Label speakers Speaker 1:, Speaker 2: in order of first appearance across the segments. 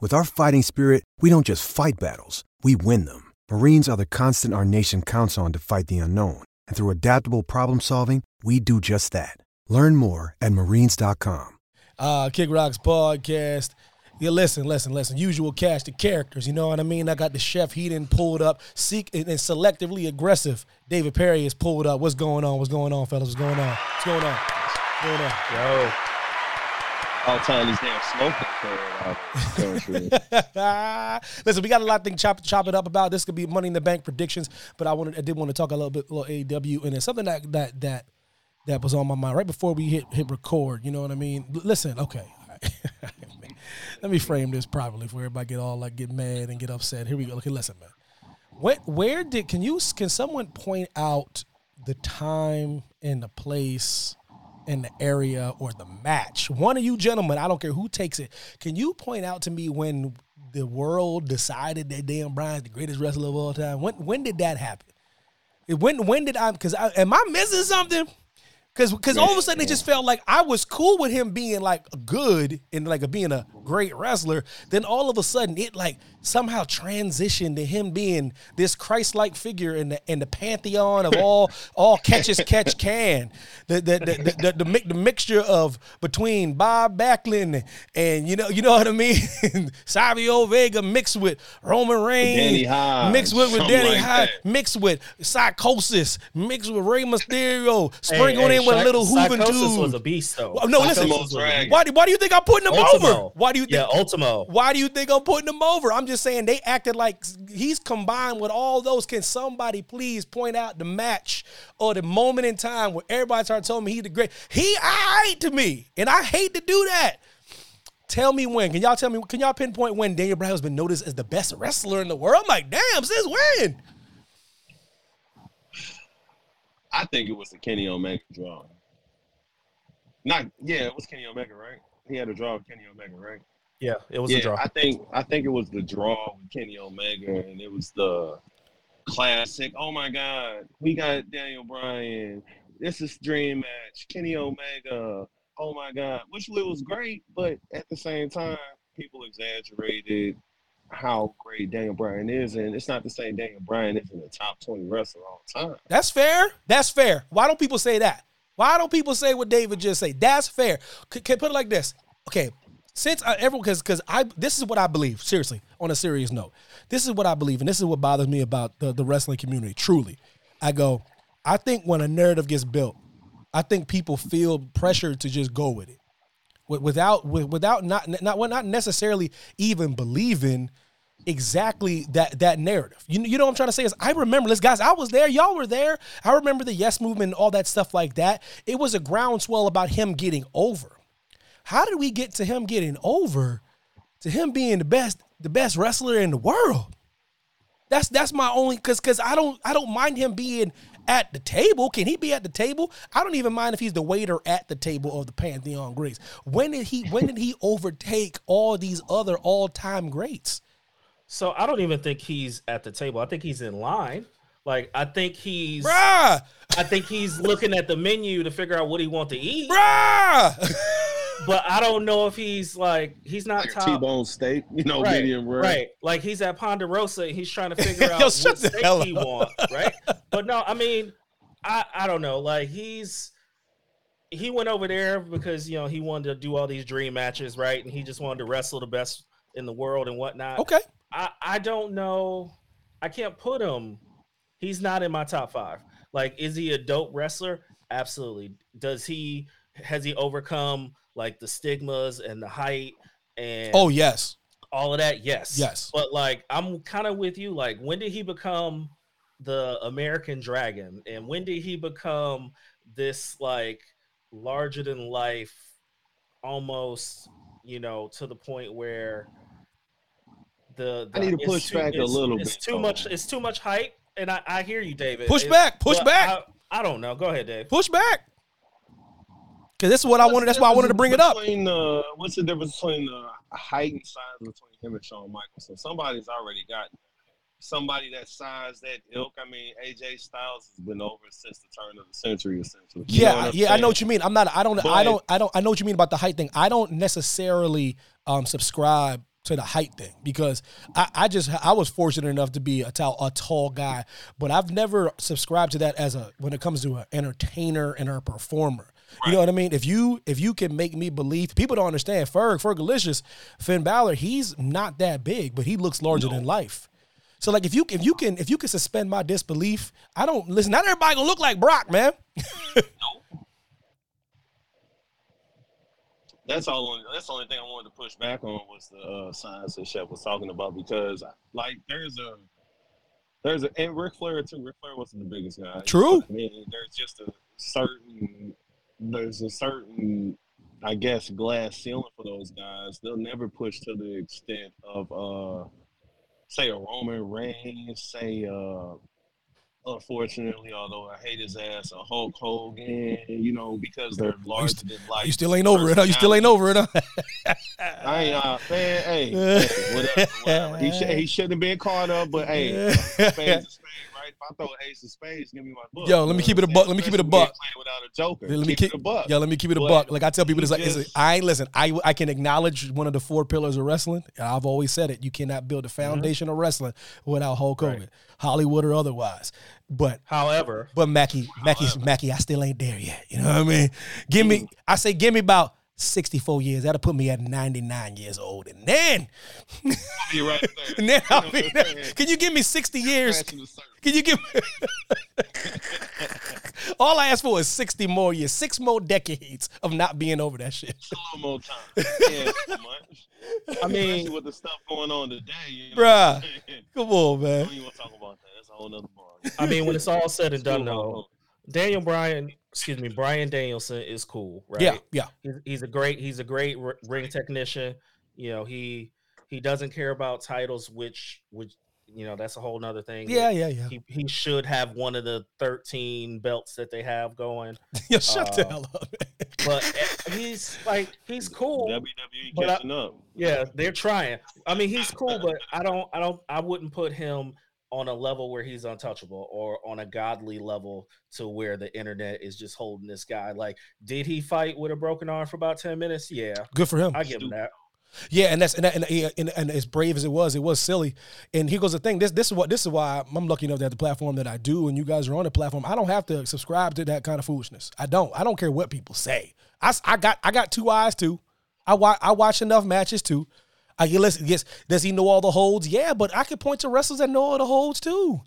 Speaker 1: With our fighting spirit, we don't just fight battles, we win them. Marines are the constant our nation counts on to fight the unknown. And through adaptable problem solving, we do just that. Learn more at marines.com.
Speaker 2: Uh, Kick Rocks podcast. Yeah, listen, listen, listen. Usual cast of characters, you know what I mean? I got the chef Heaton pulled up, seek and, and selectively aggressive. David Perry is pulled up. What's going on? What's going on, fellas? What's going on? What's going on? What's going on?
Speaker 3: Yo. Time these damn smoking uh,
Speaker 2: Listen, we got a lot of things chop chop it up about. This could be money in the bank predictions, but I wanted I did want to talk a little bit a little AEW and it's something that that that that was on my mind right before we hit hit record. You know what I mean? Listen, okay. Let me frame this properly for everybody get all like get mad and get upset. Here we go. Okay, listen, man. What where did can you can someone point out the time and the place and the area or the match? One of you gentlemen, I don't care who takes it. Can you point out to me when the world decided that Dan Bryan's the greatest wrestler of all time? When when did that happen? When when did I? Because am I missing something? Because because all of a sudden it just felt like I was cool with him being like good and like being a great wrestler. Then all of a sudden it like somehow transitioned to him being this Christ-like figure in the in the pantheon of all all catches catch can. The the the the, the, the, the mixture of between Bob Backlund and you know you know what I mean. Savio Vega mixed with Roman Reigns, mixed with, with Danny like Hyde, mixed with Psicosis, mixed with Rey Mysterio, sprinkled hey, hey, in with a little Juventud.
Speaker 3: was a beast though.
Speaker 2: Well, no, listen. Why, why do you think I'm putting him Ultimo. over? Why do you think?
Speaker 3: Yeah, Ultimo.
Speaker 2: Why do you think I'm putting him over? I'm just saying they acted like he's combined with all those. Can somebody please point out the match or the moment in time where everybody started telling me he's the great? He I to me, and I hate to do that. Tell me when. Can y'all tell me? Can y'all pinpoint when Daniel Bryan has been noticed as the best wrestler in the world? I'm like, damn, since when?
Speaker 4: I think it was the Kenny Omega draw. Not yeah, it was Kenny Omega, right? He had a draw with Kenny Omega, right?
Speaker 3: Yeah, it was
Speaker 4: yeah,
Speaker 3: a draw.
Speaker 4: I think I think it was the draw with Kenny Omega, and it was the classic. Oh my God, we got Daniel Bryan. This is dream match. Kenny Omega. Oh my God, which was great, but at the same time, people exaggerated how great Daniel Bryan is, and it's not to say Daniel Bryan isn't a top twenty wrestler all the time.
Speaker 2: That's fair. That's fair. Why don't people say that? Why don't people say what David just say? That's fair. Can, can put it like this. Okay, since I, everyone because because I this is what I believe. Seriously, on a serious note, this is what I believe, and this is what bothers me about the, the wrestling community. Truly, I go. I think when a narrative gets built, I think people feel pressure to just go with it without without not not not necessarily even believing exactly that that narrative. You, you know what I'm trying to say is I remember this guys, I was there, y'all were there. I remember the yes movement and all that stuff like that. It was a groundswell about him getting over. How did we get to him getting over to him being the best the best wrestler in the world? That's that's my only cuz cuz I don't I don't mind him being at the table. Can he be at the table? I don't even mind if he's the waiter at the table of the Pantheon greats. When did he when did he overtake all these other all-time greats?
Speaker 3: So I don't even think he's at the table. I think he's in line. Like I think he's
Speaker 2: Bruh!
Speaker 3: I think he's looking at the menu to figure out what he wants to eat.
Speaker 2: Bruh!
Speaker 3: but I don't know if he's like he's not
Speaker 4: like
Speaker 3: top
Speaker 4: T-bone steak, you know,
Speaker 3: right,
Speaker 4: medium rare.
Speaker 3: Right. Like he's at Ponderosa and he's trying to figure out Yo, what steak he wants, right? But no, I mean, I I don't know. Like he's he went over there because you know he wanted to do all these dream matches, right? And he just wanted to wrestle the best in the world and whatnot.
Speaker 2: Okay.
Speaker 3: I I don't know. I can't put him. He's not in my top five. Like, is he a dope wrestler? absolutely. Does he has he overcome like the stigmas and the height and
Speaker 2: oh yes,
Speaker 3: all of that? Yes,
Speaker 2: yes.
Speaker 3: But like, I'm kind of with you. Like, when did he become the American Dragon, and when did he become this like larger than life, almost you know to the point where the, the
Speaker 4: I need to push
Speaker 3: too,
Speaker 4: back a little
Speaker 3: it's
Speaker 4: bit.
Speaker 3: too much. It's too much hype, and I, I hear you, David.
Speaker 2: Push
Speaker 3: It-
Speaker 2: back, push
Speaker 3: but
Speaker 2: back.
Speaker 3: I, I don't know. Go ahead, Dave.
Speaker 2: Push back. Because this is what I wanted. That's why I wanted to bring it up.
Speaker 4: Between, uh, what's the difference between the height and size between him and Shawn Michaels? So somebody's already got somebody that size, that ilk. I mean, AJ Styles has been over since the turn of the century, essentially. You know
Speaker 2: Yeah,
Speaker 4: what I'm
Speaker 2: yeah, I know what you mean. I'm not. I don't. I don't. I don't. I know what you mean about the height thing. I don't necessarily um, subscribe to the height thing because I, I just I was fortunate enough to be a tall a tall guy, but I've never subscribed to that as a when it comes to an entertainer and a performer. You know what I mean? If you if you can make me believe, people don't understand. Ferg Fergalicious, Finn Balor, he's not that big, but he looks larger than life. So like if you if you can if you can suspend my disbelief, I don't listen. Not everybody gonna look like Brock, man.
Speaker 4: That's all. That's the only thing I wanted to push back on was the uh, science that Chef was talking about because, like, there's a there's a and Ric Flair too. Ric Flair wasn't the biggest guy.
Speaker 2: True.
Speaker 4: I mean, there's just a certain there's a certain I guess glass ceiling for those guys. They'll never push to the extent of uh say a Roman Reigns, say uh unfortunately, although I hate his ass, a Hulk Hogan, you know, because they're larger than life.
Speaker 2: You still ain't over it, huh? You still ain't over it, huh?
Speaker 4: I ain't, uh, man, hey, hey, whatever, whatever. He, should, he shouldn't have been caught up, but hey, spades is spades, right? If I throw ace of spades, give me my book.
Speaker 2: Yo, let me keep it a buck. Let me keep it a buck.
Speaker 4: Without a joker.
Speaker 2: Let me
Speaker 4: keep,
Speaker 2: keep
Speaker 4: it a buck.
Speaker 2: Yo, let me keep it a
Speaker 4: But
Speaker 2: buck. Like I tell people, it's like, it's like I ain't listen. I I can acknowledge one of the four pillars of wrestling. I've always said it. You cannot build a mm-hmm. foundation of wrestling without Hulk Hogan, Hollywood or otherwise. But
Speaker 3: However,
Speaker 2: but Mackie, Mackie's Mackie, I still ain't there yet. You know what I mean? Give me, I say, give me about sixty four years. That'll put me at ninety nine years old, and then,
Speaker 4: be right there.
Speaker 2: and then I'll be there. Can you give me sixty years?
Speaker 4: Scratching the surface.
Speaker 2: Can you give me? All I ask for is 60 more years, six more decades of not being over that shit.
Speaker 4: A little more time. Yeah.
Speaker 3: I mean,
Speaker 4: Especially with the stuff going on today, you know.
Speaker 2: Bruh. Come on,
Speaker 4: I
Speaker 2: man.
Speaker 4: don't even want to talk about that. That's a whole nother bar.
Speaker 3: I mean, when it's all said and done, though, Daniel Bryan, excuse me, Brian Danielson is cool, right?
Speaker 2: Yeah, yeah.
Speaker 3: he's, he's a great he's a great r- ring technician you know he he doesn't care about titles which which you know that's a whole nother thing
Speaker 2: Yeah, yeah, yeah.
Speaker 3: he, he should have one of the 13 belts that they have going
Speaker 2: yeah, shut the
Speaker 3: Uh,
Speaker 2: hell up,
Speaker 3: but eh, he's like he's cool
Speaker 4: WWE
Speaker 3: But I-
Speaker 4: catching up.
Speaker 3: yeah they're trying i mean he's cool but i don't i don't i wouldn't put him on a level where he's untouchable or on a godly level to where the internet is just holding this guy like did he fight with a broken arm for about 10 minutes yeah
Speaker 2: Good for him.
Speaker 3: i give him that
Speaker 2: Yeah, and that's and, that, and, and and as brave as it was, it was silly. And here goes the thing. This this is what this is why I'm lucky enough to have the platform that I do, and you guys are on the platform. I don't have to subscribe to that kind of foolishness. I don't. I don't care what people say. I, I got I got two eyes too. I watch I watch enough matches too. I listen. Yes, does he know all the holds? Yeah, but I could point to wrestlers that know all the holds too.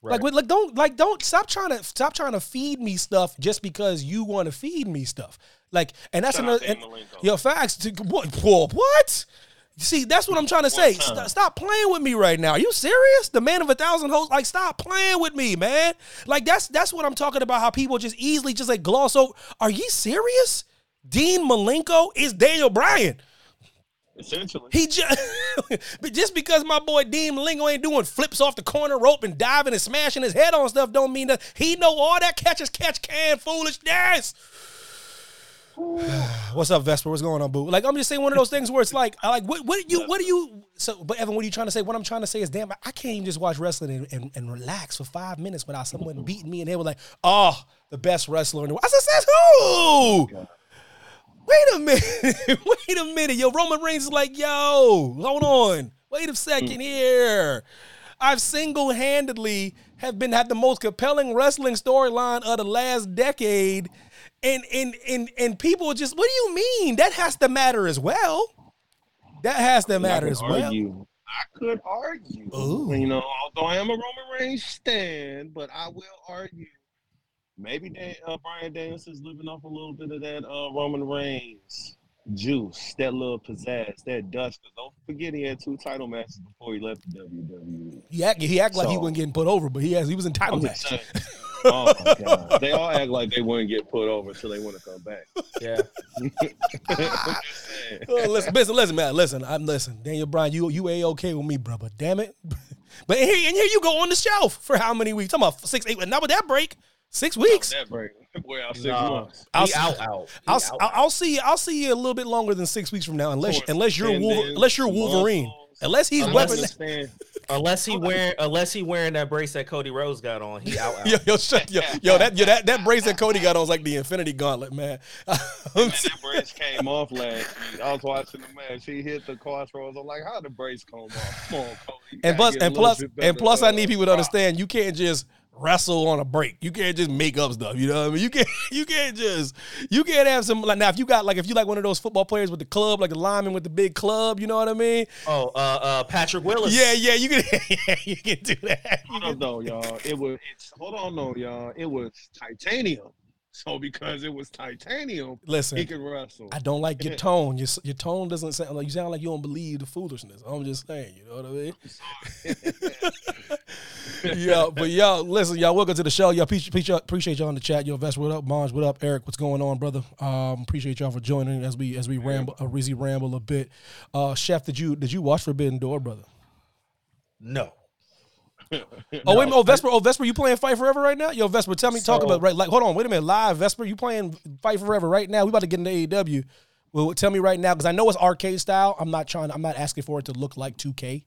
Speaker 2: Like,
Speaker 3: Right.
Speaker 2: like, don't, like, don't stop trying to stop trying to feed me stuff just because you want to feed me stuff. Like, and that's
Speaker 4: Shout
Speaker 2: another. And, yo, facts. To, what? What? See, that's what I'm trying to say.
Speaker 4: time.
Speaker 2: St- stop playing with me right now. Are you serious? The man of a thousand hosts. Like, stop playing with me, man. Like, that's that's what I'm talking about. How people just easily just like gloss over. Are you serious? Dean Malenko is Daniel Bryan.
Speaker 4: Essentially.
Speaker 2: He just, but just because my boy Dean Malenko ain't doing flips off the corner rope and diving and smashing his head on stuff, don't mean that he know all that catch as catch can foolishness. What's up, Vesper? What's going on, boo? Like I'm just saying one of those things where it's like, I like what, what you, what do you? So, but Evan, what are you trying to say? What I'm trying to say is, damn, I can't even just watch wrestling and, and, and relax for five minutes without someone beating me, and they were like, oh, the best wrestler in the world. I said, says who? Oh Wait a minute. Wait a minute. Yo, Roman Reigns is like, yo, hold on. Wait a second mm. here. I've single-handedly have been had the most compelling wrestling storyline of the last decade. And and and and people just, what do you mean? That has to matter as well. That has to matter as
Speaker 4: could
Speaker 2: well.
Speaker 4: I could argue.
Speaker 2: Ooh.
Speaker 4: You know, although I am a Roman Reigns stan, but I will argue maybe Dan, uh, Bryan Danielson's living off a little bit of that uh, Roman Reigns juice, that little pizzazz, that dust. Because don't forget he had two title matches before he left the WWE.
Speaker 2: He act, he act so, like he wasn't getting put over, but he has he was in title matches.
Speaker 4: oh my god, they all act like they wouldn't get put over until they want to come back.
Speaker 3: Yeah.
Speaker 2: well, listen, listen, listen, man, listen. I'm listen, Daniel Bryan. You you a okay with me, brother? Damn it. But here and here you go on the shelf for how many weeks? I'm about six, eight. Not with that break. Six weeks.
Speaker 4: That break. Boy, out six months.
Speaker 3: I'll, out, out.
Speaker 2: I'll, out, I'll, I'll, see. I'll see you a little bit longer than six weeks from now, unless unless you're Wolver, unless you're Wolverine, unless he's unless
Speaker 3: weapon. Unless he wearing unless he wearing that brace that Cody Rhodes got on, he out. out.
Speaker 2: yo, yo, shut, yo, yo, that yo, that that brace that Cody got on is like the Infinity Gauntlet, man.
Speaker 4: man that brace came off last week. I was watching the match. He hit the crossroads. I'm like, how the brace come off? Come on, Cody.
Speaker 2: And plus, and plus, and plus, I uh, need people to understand you can't just wrestle on a break. You can't just make up stuff. You know what I mean? You can't you can't just you can't have some like now if you got like if you like one of those football players with the club, like the lineman with the big club, you know what I mean?
Speaker 3: Oh, uh, uh Patrick Willis.
Speaker 2: Yeah, yeah, you can yeah, you can do that.
Speaker 4: You hold on though, y'all. It was it's hold on though, y'all. It was titanium. So because it was titanium,
Speaker 2: listen,
Speaker 4: he could wrestle.
Speaker 2: I don't like your tone. Your your tone doesn't sound like you sound like you don't believe the foolishness. I'm just saying, you know what I mean? yeah, but y'all, listen, y'all, welcome to the show. Y'all appreciate, appreciate y'all in the chat. Yo, Vest, what up? Mons, what up? Eric, what's going on, brother? Um, appreciate y'all for joining as we as we ramble, uh, Rizzy ramble a bit. Uh, Chef, did you did you watch Forbidden Door, brother?
Speaker 3: No.
Speaker 2: oh wait, oh Vesper, oh Vesper, you playing Fight Forever right now? Yo, Vesper, tell me, so, talk about right. Like, hold on, wait a minute, live Vesper, you playing Fight Forever right now? We about to get into AEW. Well, tell me right now because I know it's arcade style. I'm not trying. I'm not asking for it to look like 2K.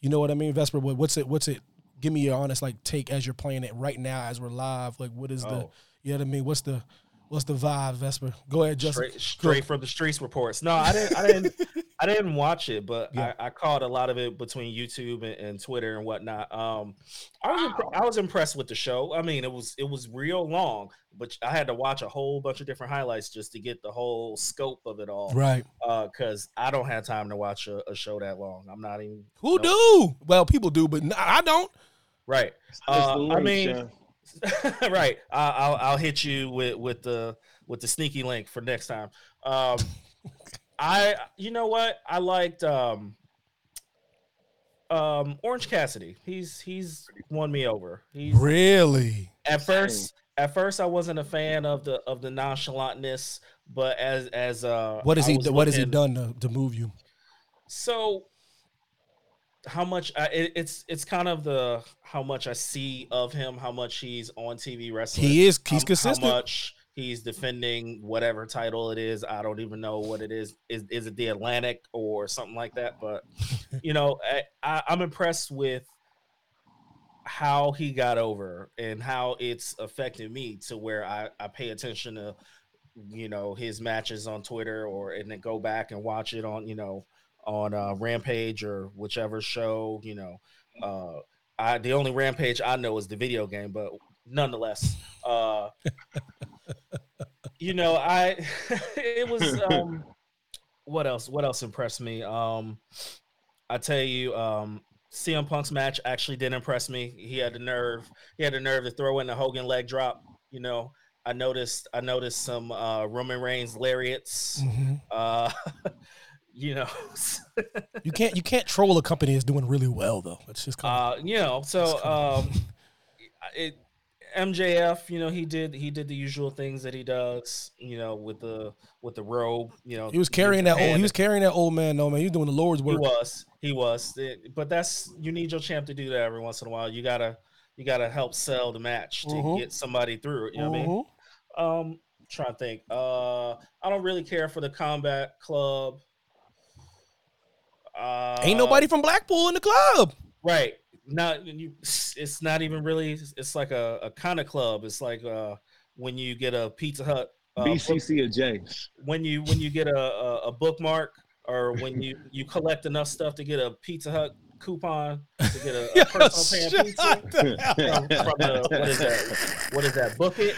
Speaker 2: You know what I mean, Vesper? What's it? What's it? Give me your honest like take as you're playing it right now as we're live. Like, what is oh. the? You know what I mean? What's the? What's the vibe, Vesper? Go ahead, Justin.
Speaker 3: Straight, straight from the streets reports. No, I didn't. I didn't. I didn't watch it, but yeah. I, I, caught a lot of it between YouTube and, and Twitter and whatnot. Um, I was wow. I was impressed with the show. I mean, it was it was real long, but I had to watch a whole bunch of different highlights just to get the whole scope of it all.
Speaker 2: Right.
Speaker 3: Because uh, I don't have time to watch a, a, show that long. I'm not even.
Speaker 2: Who do? Well, people do, but I don't.
Speaker 3: Right. Uh, I mean. right. I'll I'll hit you with with the with the sneaky link for next time. Um, I you know what? I liked um um Orange Cassidy. He's he's won me over. He's
Speaker 2: really
Speaker 3: at first at first I wasn't a fan of the of the nonchalantness, but as as uh
Speaker 2: what is he what has he done to, to move you?
Speaker 3: So how much I, it, it's it's kind of the how much I see of him, how much he's on TV wrestling.
Speaker 2: He is he's consistent.
Speaker 3: How much He's defending whatever title it is. I don't even know what it is. Is is it the Atlantic or something like that? But you know, I, I'm impressed with how he got over and how it's affected me to where I, I pay attention to you know his matches on Twitter or and then go back and watch it on you know on uh, Rampage or whichever show you know. Uh, I the only Rampage I know is the video game, but nonetheless, uh, you know, I it was um what else? What else impressed me? Um I tell you, um CM Punk's match actually did impress me. He had the nerve. He had the nerve to throw in the Hogan leg drop. You know, I noticed. I noticed some uh, Roman Reigns lariats. Mm-hmm. Uh, you know,
Speaker 2: you can't you can't troll a company that's doing really well though. It's just kind
Speaker 3: of, uh, you know. So um, it MJF, you know, he did he did the usual things that he does, you know, with the with the robe, you know.
Speaker 2: He was carrying that old he was carrying that old man, no man. He was doing the Lord's work.
Speaker 3: He was. He was. But that's you need your champ to do that every once in a while. You gotta you gotta help sell the match to mm-hmm. get somebody through it. You know mm-hmm. what I mean? Mm-hmm. Um trying to think. Uh I don't really care for the combat club.
Speaker 2: Uh, Ain't nobody from Blackpool in the club.
Speaker 3: Right not you it's not even really it's like a, a kind of club it's like uh when you get a pizza hut uh,
Speaker 4: bcc book, James.
Speaker 3: when you when you get a, a, a bookmark or when you you collect enough stuff to get a pizza hut coupon to get a, a personal pan pizza from, from the, what is that what is that book it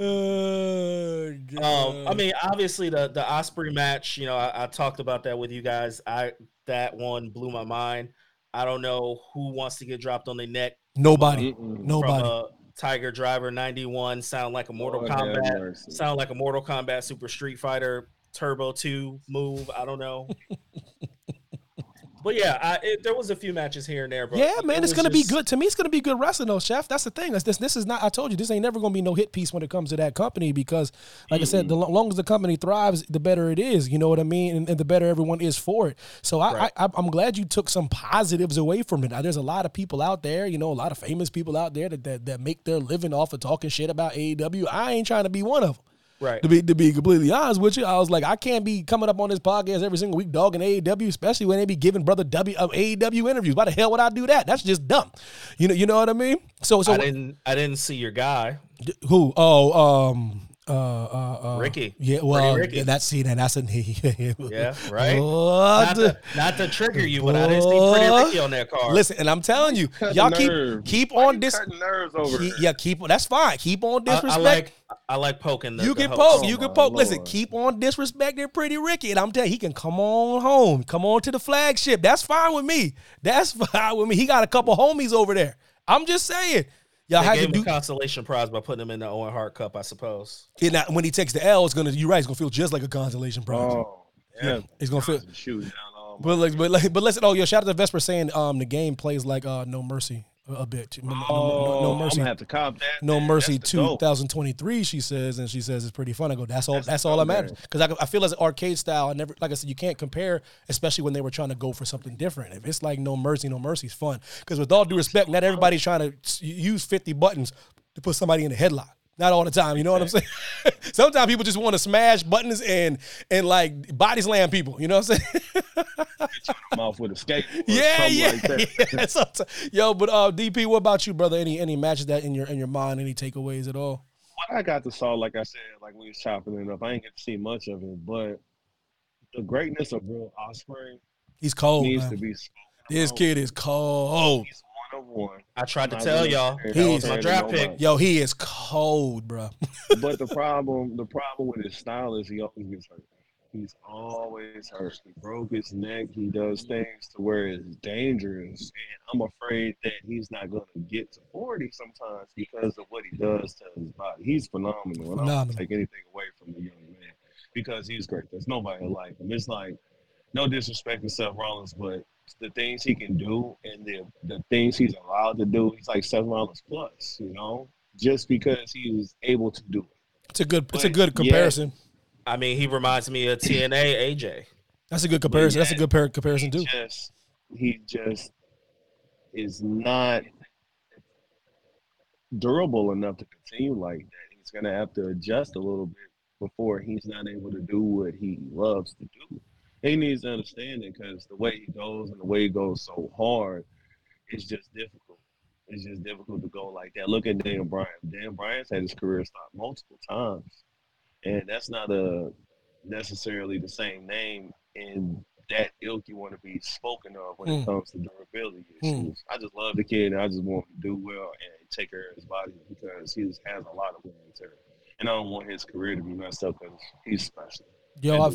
Speaker 3: oh, um, I mean, obviously the the Ospreay match. You know, I, I talked about that with you guys. I that one blew my mind. I don't know who wants to get dropped on their neck.
Speaker 2: Nobody. From, Nobody. From, uh,
Speaker 3: Tiger Driver 91 sound like a Mortal Lord Kombat, sound like a Mortal Kombat Super Street Fighter Turbo 2 move. I don't know. But yeah, I, it, there was a few matches here and there. But
Speaker 2: yeah, man, it it's gonna just... be good. To me, it's gonna be good wrestling, though, Chef. That's the thing. This, this is not. I told you, this ain't never gonna be no hit piece when it comes to that company because, like mm-hmm. I said, the mm-hmm. longer the company thrives, the better it is. You know what I mean? And, and the better everyone is for it. So I, right. I, I'm glad you took some positives away from it. There's a lot of people out there, you know, a lot of famous people out there that that, that make their living off of talking shit about AEW. I ain't trying to be one of them.
Speaker 3: Right.
Speaker 2: To be to be completely honest with you, I was like, I can't be coming up on this podcast every single week dogging AEW, especially when they be giving brother W uh, AEW interviews. Why the hell would I do that? That's just dumb. You know, you know what I mean? So, so
Speaker 3: I didn't I didn't see your guy.
Speaker 2: Who? Oh, um, uh, uh, uh,
Speaker 3: Ricky.
Speaker 2: Yeah, well, Ricky. that's see, that that's a
Speaker 3: yeah, right. Not to, not to trigger you, but I didn't see Pretty Ricky on that card.
Speaker 2: Listen, and I'm telling you, y'all keep keep on this.
Speaker 4: Nerves over keep,
Speaker 2: yeah, keep that's fine. Keep on disrespect. I,
Speaker 3: I like I like poking. The,
Speaker 2: you
Speaker 3: the
Speaker 2: can poke. You can poke. Listen, keep on disrespecting Pretty Ricky, and I'm telling you, he can come on home, come on to the flagship. That's fine with me. That's fine with me. He got a couple homies over there. I'm just saying.
Speaker 3: Y'all they gave him do, a consolation prize by putting him in the Owen Hart Cup, I suppose.
Speaker 2: And now, when he takes the L, it's gonna. You're right. It's gonna feel just like a consolation prize. Oh, yeah. It's gonna feel. But like, but like, but listen. Oh, yo, shout out to Vesper saying um the game plays like uh No Mercy a bit.
Speaker 4: No, oh, no, no, mercy. I'm gonna have to cop that.
Speaker 2: No man. mercy, 2023. She says, and she says it's pretty fun. I go, that's all. That's, that's all that matters. Because I, I feel as arcade style. I never, like I said, you can't compare, especially when they were trying to go for something different. If it's like no mercy, no mercy is fun. Because with all due respect, not everybody's trying to use 50 buttons to put somebody in a headlock. Not all the time, you know what I'm saying? Sometimes people just want to smash buttons and and like body slam people, you know what I'm saying?
Speaker 4: off with a skate.
Speaker 2: Yeah, yeah. Like yeah. yo, but uh, DP, what about you, brother? Any any matches that in your in your mind? Any takeaways at all?
Speaker 4: What I got to saw, like I said, like we was chopping it up. I ain't get to see much of it, but the greatness of Will Ospreay,
Speaker 2: he's cold.
Speaker 4: Needs
Speaker 2: man.
Speaker 4: to be.
Speaker 2: This kid is cold.
Speaker 4: He's one of one.
Speaker 3: I tried to tell y'all. He's my draft pick.
Speaker 2: Yo, he is cold, bro.
Speaker 4: but the problem, the problem with his style is he always gets hurt. He's always hurt. He broke his neck. He does things to where it's dangerous, and I'm afraid that he's not going to get to 40 sometimes because of what he does to his body. He's phenomenal. phenomenal. I don't take anything away from the young man because he's great. There's nobody like him. It's like no disrespect to Seth Rollins, but the things he can do and the the things he's allowed to do, he's like Seth Rollins plus, you know, just because he was able to do it.
Speaker 2: It's a good. But it's a good comparison.
Speaker 3: I mean, he reminds me of TNA AJ.
Speaker 2: That's a good comparison. That's a good par- comparison too.
Speaker 4: Just, he just is not durable enough to continue like that. He's gonna have to adjust a little bit before he's not able to do what he loves to do he needs to understand it because the way he goes and the way he goes so hard, it's just difficult. It's just difficult to go like that. Look at Daniel Bryan. Daniel Bryan's had his career stop multiple times, and that's not a necessarily the same name in that ilk you want to be spoken of when mm. it comes to durability hmm. issues. Mm. I just love the kid, and I just want him to do well and take care of his body because he has a lot of wear and tear. And I don't want his career to be messed up because he's special.
Speaker 2: Yo, I,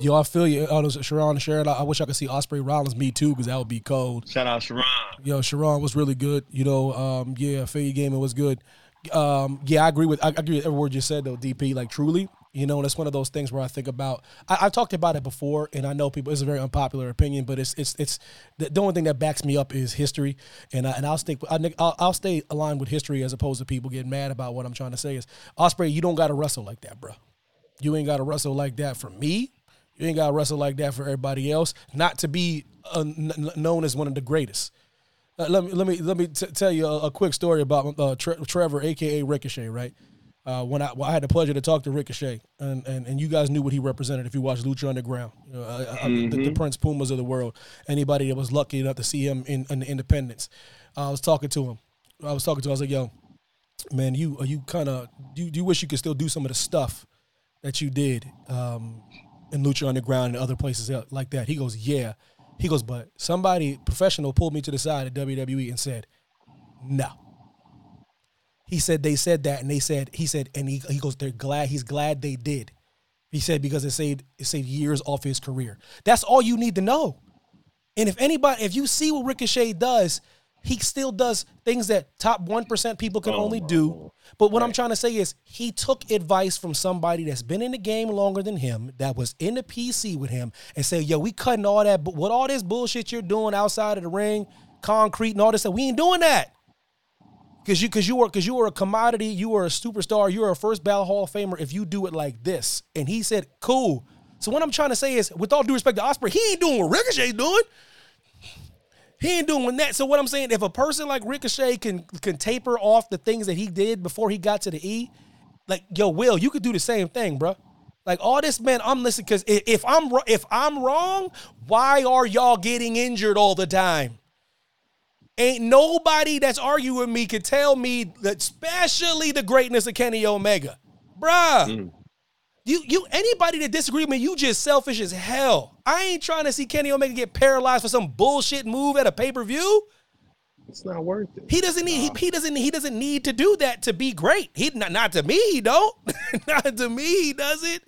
Speaker 2: yo, I feel you. Oh, Sharon Sharon. I, I wish I could see Ospreay Rollins me too, because that would be cold.
Speaker 4: Shout out Sharon.
Speaker 2: Yo, Sharon was really good. You know, um, yeah, game. It was good. Um, yeah, I agree with I agree with every word you said though, DP. Like truly, you know, and it's one of those things where I think about. I, have talked about it before, and I know people. It's a very unpopular opinion, but it's it's it's the, the only thing that backs me up is history, and I, and I'll stick. I'll, I'll stay aligned with history as opposed to people getting mad about what I'm trying to say. Is Ospreay, you don't got to wrestle like that, bro. You ain't got to wrestle like that for me. You ain't got to wrestle like that for everybody else. Not to be uh, known as one of the greatest. Uh, let me let me let me t- tell you a, a, quick story about uh, Tre- Trevor, aka Ricochet. Right, uh, when I, well, I had the pleasure to talk to Ricochet, and, and, and you guys knew what he represented if you watched Lucha Underground, you know, mm-hmm. the, the, mm-hmm. Prince Pumas of the world. Anybody that was lucky enough to see him in, in the Independence, I was talking to him. I was talking to. him. I was like, "Yo, man, you are you kind of do, do you wish you could still do some of the stuff that you did um, in Lucha Underground and other places like that? He goes, yeah. He goes, but somebody professional pulled me to the side at WWE and said, no. He said they said that, and they said he said, and he, he goes, they're glad. He's glad they did. He said because it saved it saved years off his career. That's all you need to know. And if anybody, if you see what Ricochet does, he still does things that top 1% people can oh only do. But what right. I'm trying to say is he took advice from somebody that's been in the game longer than him, that was in the PC with him, and said, yo, we cutting all that, but what all this bullshit you're doing outside of the ring, concrete and all this stuff, we ain't doing that. Cause you cause you were cause you were a commodity, you were a superstar, you were a first ballot Hall of Famer if you do it like this. And he said, cool. So what I'm trying to say is, with all due respect to Ospreay, he ain't doing what Ricochet's doing. He ain't doing that. So what I'm saying, if a person like Ricochet can can taper off the things that he did before he got to the E, like yo, Will, you could do the same thing, bro. Like all this, man, I'm listening because if I'm if I'm wrong, why are y'all getting injured all the time? Ain't nobody that's arguing with me could tell me that, especially the greatness of Kenny Omega, bruh. Mm. You you anybody that disagree with me, you just selfish as hell. I ain't trying to see Kenny Omega get paralyzed for some bullshit move at a pay-per-view.
Speaker 4: It's not worth it.
Speaker 2: He doesn't need he, he, doesn't he doesn't need to do that to be great. He not, not to me, he don't. not to me, he does it.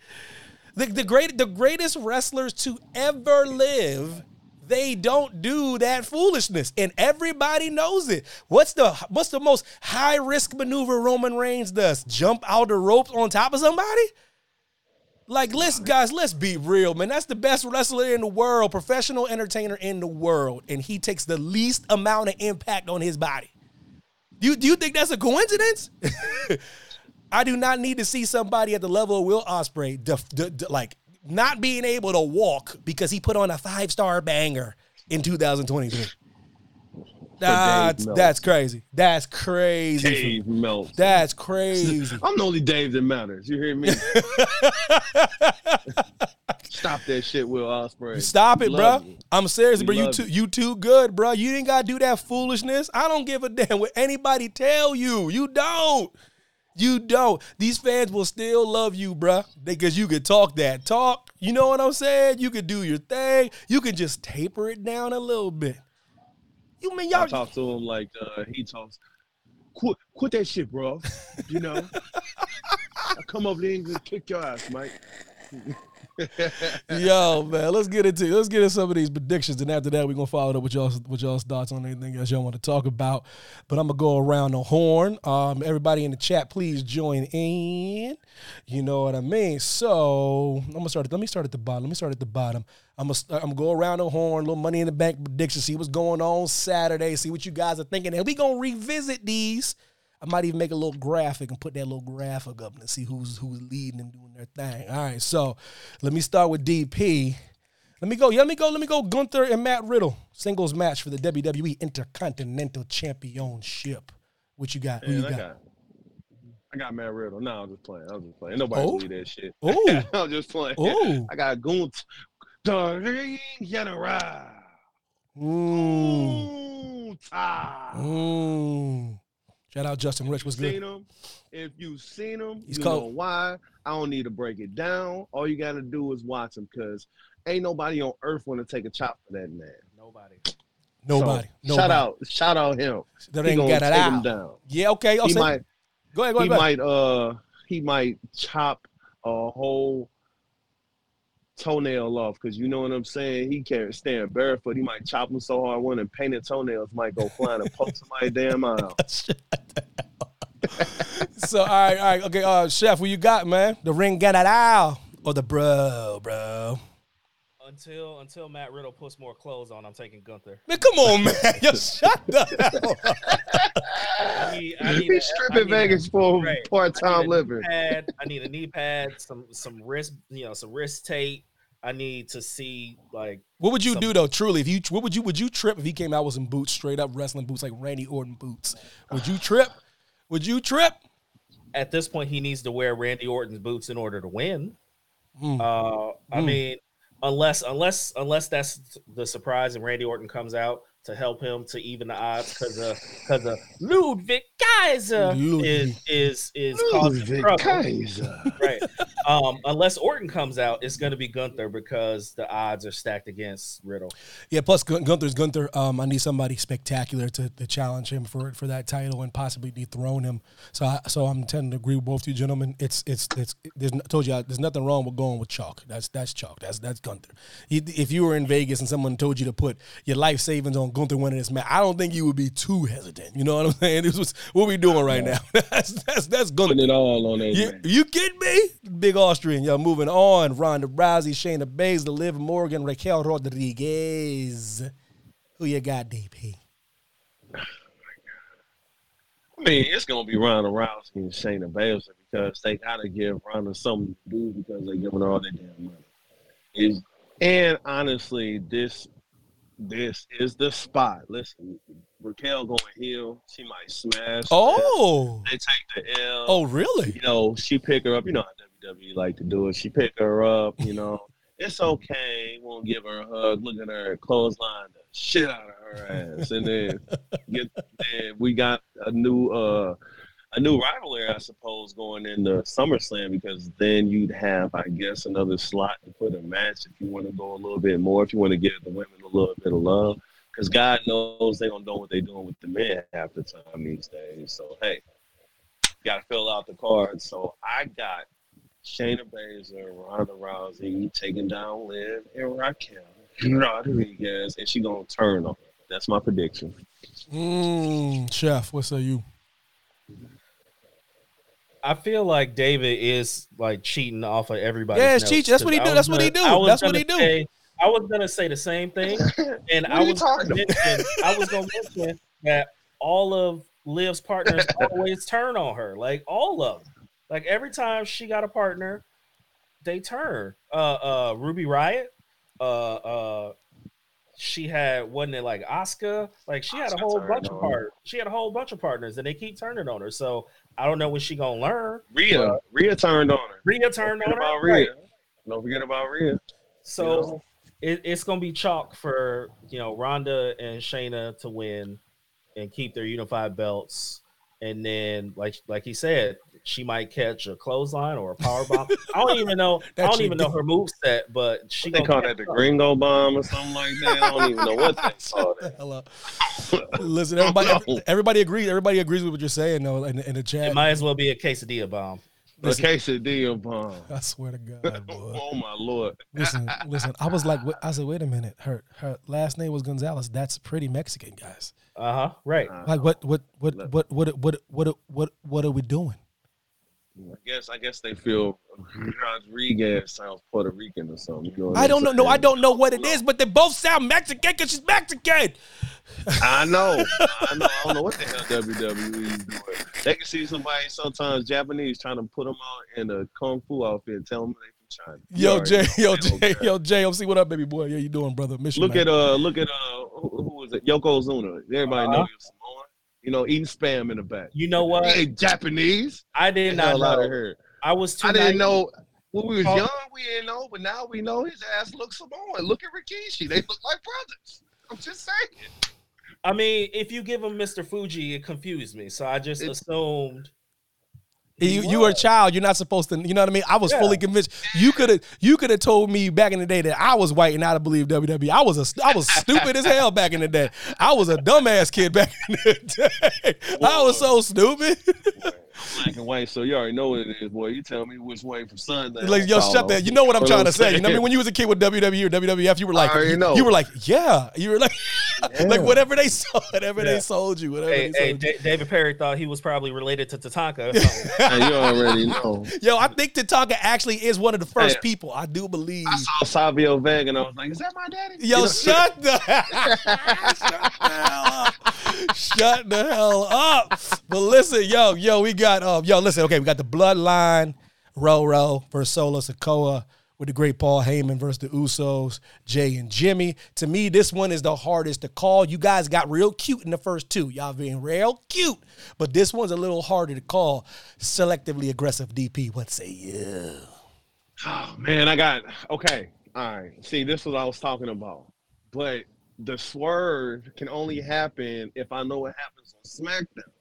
Speaker 2: The, the great the greatest wrestlers to ever live they don't do that foolishness and everybody knows it what's the what's the most high risk maneuver roman reigns does jump out the ropes on top of somebody like, let's guys, let's be real, man. That's the best wrestler in the world, professional entertainer in the world, and he takes the least amount of impact on his body. Do you, do you think that's a coincidence? I do not need to see somebody at the level of Will Ospreay, like not being able to walk because he put on a five star banger in 2023. That's that's crazy. That's crazy.
Speaker 4: Dave melts.
Speaker 2: That's crazy.
Speaker 4: I'm the only Dave that matters. You hear me? Stop that shit, Will Ospreay.
Speaker 2: Stop it, bro. You. I'm serious, we bro. You too, you too good, bro. You didn't gotta do that foolishness. I don't give a damn what anybody tell you. You don't. You don't. These fans will still love you, bruh, because you could talk that talk. You know what I'm saying? You could do your thing. You can just taper it down a little bit. You mean y'all I
Speaker 4: talk to him like uh, he talks. Quit, quit that shit, bro. You know, I come over there and kick your ass, Mike.
Speaker 2: Yo, man, let's get into let's get into some of these predictions, and after that, we're gonna follow it up with y'all with y'all's thoughts on anything else y'all want to talk about. But I'm gonna go around the horn. Um, everybody in the chat, please join in. You know what I mean? So I'm gonna start. Let me start at the bottom. Let me start at the bottom. I'm gonna I'm gonna go around the horn, little money in the bank prediction, see what's going on Saturday, see what you guys are thinking, and we gonna revisit these I might even make a little graphic and put that little graphic up and see who's who's leading and doing their thing. All right, so let me start with DP. Let me go. Yeah, let me go. Let me go. Gunther and Matt Riddle singles match for the WWE Intercontinental Championship. What you got? Who you got? I got,
Speaker 4: I got Matt Riddle. No, I'm just playing. I'm just playing. Nobody oh? that shit. Oh, I'm just playing. Oh, I got Gunther. The ring general.
Speaker 2: Mmm. Mmm. Shout out Justin Rich was good.
Speaker 4: Him, if you've seen him, He's you cold. know why. I don't need to break it down. All you gotta do is watch him because ain't nobody on earth want to take a chop for that man.
Speaker 3: Nobody.
Speaker 2: Nobody.
Speaker 4: So, nobody. Shout out, shout out him.
Speaker 2: That ain't got it out. Him down. Yeah, okay.
Speaker 4: I'll he
Speaker 2: say,
Speaker 4: might.
Speaker 2: Go ahead. Go ahead.
Speaker 4: He might. Uh, he might chop a whole toenail off because you know what I'm saying. He can't stand barefoot. He might chop him so hard one and painted toenails might go flying and poke somebody damn out.
Speaker 2: so all right, all right, okay, uh, chef, what you got, man? The ring got it out or the bro, bro.
Speaker 3: Until until Matt Riddle puts more clothes on, I'm taking Gunther.
Speaker 2: Man, come on, man. Yo, shut
Speaker 4: the I need, I need He's stripping Vegas for part time living.
Speaker 3: Pad, I need a knee pad, some some wrist, you know, some wrist tape. I need to see like
Speaker 2: what would you some, do though? Truly, if you what would you would you trip if he came out with some boots, straight up wrestling boots like Randy Orton boots? Would you trip? Would you trip?
Speaker 3: At this point, he needs to wear Randy Orton's boots in order to win. Mm. Uh, I mm. mean, unless unless unless that's the surprise and Randy Orton comes out to help him to even the odds because of because of Ludwig Kaiser is is is causing trouble. Kaiser. Right. Um, unless Orton comes out, it's going to be Gunther because the odds are stacked against Riddle.
Speaker 2: Yeah. Plus, Gunther's Gunther. Um, I need somebody spectacular to, to challenge him for for that title and possibly dethrone him. So, I, so I'm tending to agree with both you gentlemen. It's it's it's. There's I told you there's nothing wrong with going with chalk. That's that's chalk. That's that's Gunther. If you were in Vegas and someone told you to put your life savings on Gunther winning this match, I don't think you would be too hesitant. You know what I'm saying? This was what we doing right now. that's that's that's Gunther.
Speaker 4: Putting it all on that.
Speaker 2: You, you kidding me? Big Austrian. Yo, moving on. Ronda Rousey, Shayna Baszler, Liv Morgan, Raquel Rodriguez. Who you got, DP?
Speaker 4: I mean, it's gonna be Ronda Rousey and Shayna Baszler because they gotta give Ronda something to do because they're giving her all their damn money. Is and honestly, this this is the spot. Listen, Raquel going heel, she might smash.
Speaker 2: Oh,
Speaker 4: they take the L.
Speaker 2: Oh, really?
Speaker 4: You know, she pick her up. You know how WWE like to do it. She pick her up. You know, it's okay. Won't give her a hug. Look at her clothesline the shit out of her ass, and then get. Then we got a new. uh a new rivalry, I suppose, going into SummerSlam because then you'd have, I guess, another slot to put a match if you want to go a little bit more, if you want to give the women a little bit of love. Because God knows they don't know what they're doing with the men half the time these days. So, hey, got to fill out the cards. So, I got Shayna Baszler, Ronda Rousey taking down Liv and Raquel Rodriguez, and she going to turn on. That's my prediction.
Speaker 2: Mm, chef, what say you?
Speaker 3: I feel like David is like cheating off of everybody.
Speaker 2: Yeah, it's cheating. That's what he do. That's what he do. That's what he do.
Speaker 3: Say, I was gonna say the same thing, and I was gonna mention, I was gonna mention that all of Liv's partners always turn on her, like all of them. Like every time she got a partner, they turn. Uh, uh, Ruby Riott, uh, uh, she had wasn't it like Oscar? Like she had a whole bunch of partners. She had a whole bunch of partners, and they keep turning on her. So I don't know when she gonna learn.
Speaker 4: Rhea, Rhea turned on her.
Speaker 3: Rhea turned on
Speaker 4: about
Speaker 3: her.
Speaker 4: Rhea. Right. Don't forget about Rhea.
Speaker 3: So you know? it, it's gonna be chalk for you know Ronda and Shayna to win and keep their unified belts, and then like like he said, she might catch a clothesline or a power bomb. I don't even know. I don't even know her move set, but she
Speaker 4: they call that the Gringo bomb or something like that. I don't even know what they call that.
Speaker 2: Hello. Listen, everybody, everybody agrees. Everybody agrees with what you're saying, though. In, in the chat,
Speaker 3: it might as well be a quesadilla bomb.
Speaker 4: Listen, a quesadilla bomb.
Speaker 2: I swear to God, boy.
Speaker 4: oh my lord.
Speaker 2: Listen, listen. I was like, I said, wait a minute. Her her last name was Gonzalez. That's pretty Mexican, guys.
Speaker 3: Uh huh. Right.
Speaker 2: Like what what what what what what what what what are we doing?
Speaker 4: I guess I guess they feel Rodriguez sounds Puerto Rican or something. You know
Speaker 2: I don't know. No, I don't know what it is, but they both sound Mexican because she's Mexican.
Speaker 4: I know. I know. I don't know what the hell WWE is doing. They can see somebody sometimes Japanese trying to put them out in a kung fu outfit and tell them they from China.
Speaker 2: Yo, Jay, yo, Jay, yo, Jay, see what up, baby boy? Yeah, you doing, brother? Mission.
Speaker 4: Look man. at uh, look at uh, who, who was it? Yokozuna. Everybody uh-huh. know Samoan you know, eating spam in the back.
Speaker 3: You know what?
Speaker 4: Hey, Japanese.
Speaker 3: I did not know. Of
Speaker 4: her.
Speaker 3: I was too.
Speaker 4: I didn't know. When we was oh. young, we didn't know, but now we know his ass looks Samoan. Look at Rikishi; they look like brothers. I'm just saying.
Speaker 3: I mean, if you give him Mr. Fuji, it confused me, so I just it, assumed
Speaker 2: you, you were a child. You're not supposed to. You know what I mean? I was yeah. fully convinced. You could have. You could have told me back in the day that I was white and I'd have believed WWE. I was a. I was stupid as hell back in the day. I was a dumbass kid back in the day. I was so stupid.
Speaker 4: black and white, so you already know what it is, boy. You tell me which way from Sunday.
Speaker 2: Like, yo, shut that. You know what I'm trying to say. You know, I mean, when you was a kid with WWE or WWF, you were like, you, know. you were like, yeah, you were like, yeah. like whatever they sold, whatever yeah. they sold you, whatever. Hey,
Speaker 3: hey D- David Perry thought he was probably related to Tatanka.
Speaker 4: you already know.
Speaker 2: Yo, I think Tatanka actually is one of the first hey, people. I do believe. I
Speaker 4: saw Savio Vega and I was like, is that my daddy?
Speaker 2: Yo, you know? shut the shut the hell up. Shut the hell up. But listen, yo, yo, we got um, yo, listen, okay, we got the bloodline, Roro versus Solo Sikoa with the great Paul Heyman versus the Usos, Jay and Jimmy. To me, this one is the hardest to call. You guys got real cute in the first two. Y'all being real cute. But this one's a little harder to call. Selectively aggressive DP. What say you?
Speaker 4: Oh man, I got okay. All right. See, this is what I was talking about. But the swerve can only happen if I know what happens on SmackDown.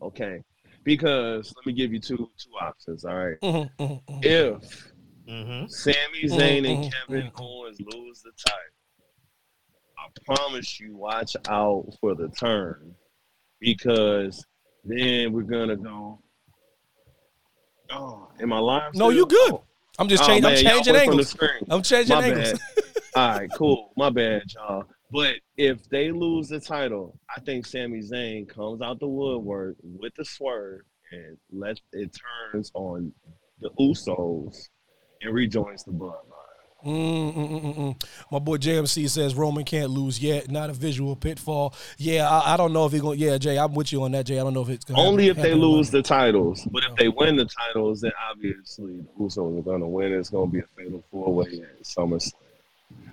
Speaker 4: Okay, because let me give you two two options. All right? mm-hmm, mm-hmm, mm-hmm. if mm-hmm. Sami Zayn and mm-hmm, Kevin mm-hmm. Owens lose the title, I promise you, watch out for the turn because then we're gonna go. Oh, am I live?
Speaker 2: No, you good. I'm just changing. Oh, I'm changing angles. I'm changing My angles.
Speaker 4: All right, cool. My bad, y'all. But if they lose the title, I think Sami Zayn comes out the woodwork with the swerve and let it turns on the Usos and rejoins the bloodline.
Speaker 2: Mm, mm, mm, My boy JMC says Roman can't lose yet. Not a visual pitfall. Yeah, I, I don't know if he's going. to Yeah, Jay, I'm with you on that. Jay, I don't know if it's
Speaker 4: gonna only happen, if they lose the titles. But if they win the titles, then obviously the Usos are going to win. It's going to be a fatal four way at SummerSlam.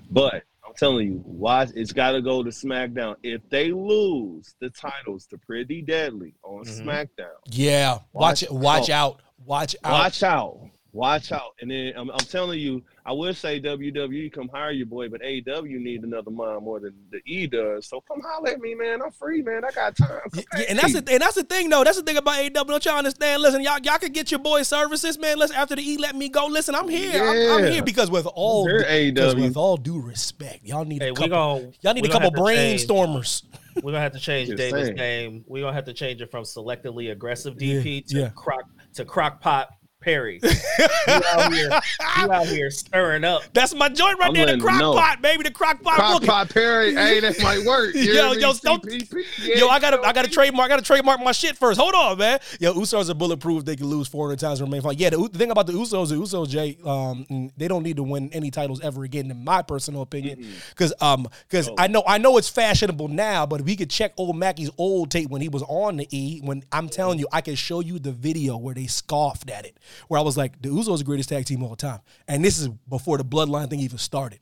Speaker 4: But I'm telling you, watch. It's got to go to SmackDown. If they lose the titles to Pretty Deadly on mm-hmm. SmackDown,
Speaker 2: yeah, watch, watch it. Watch out. out. Watch out.
Speaker 4: Watch out. Watch out. And then I'm, I'm telling you, I would say WWE come hire your boy, but AEW need another mom more than the E does. So come holler at me, man. I'm free, man. I got time.
Speaker 2: Yeah, and that's the and that's the thing though. That's the thing about AEW. Don't y'all understand? Listen, y'all y'all can get your boy services, man. Listen, after the E let me go. Listen, I'm here. Yeah. I'm, I'm, here because with all because with all due respect, y'all need hey, a couple. Gonna, y'all need a couple brainstormers.
Speaker 3: We're gonna have to change David's name. We're gonna have to change it from selectively aggressive DP yeah, to crock to crockpot Perry. you out here, you out here stirring up.
Speaker 2: That's my joint right I'm there, the crock pot, baby, the crock pot.
Speaker 4: Crock pot Perry, hey, that might work. You
Speaker 2: yo, yo, don't, yeah, yo, I gotta, I gotta trademark, I gotta trademark my shit first. Hold on, man. Yo, Usos are bulletproof. They can lose 400 times and remain fine. Yeah, the, the, thing about the Usos, the Usos, Jay, um, they don't need to win any titles ever again, in my personal opinion. Because, um, because oh. I know, I know it's fashionable now, but if we could check old Mackie's old tape when he was on the E, when I'm telling you, I can show you the video where they scoffed at it where I was like, the Usos the greatest tag team of all time. And this is before the bloodline thing even started.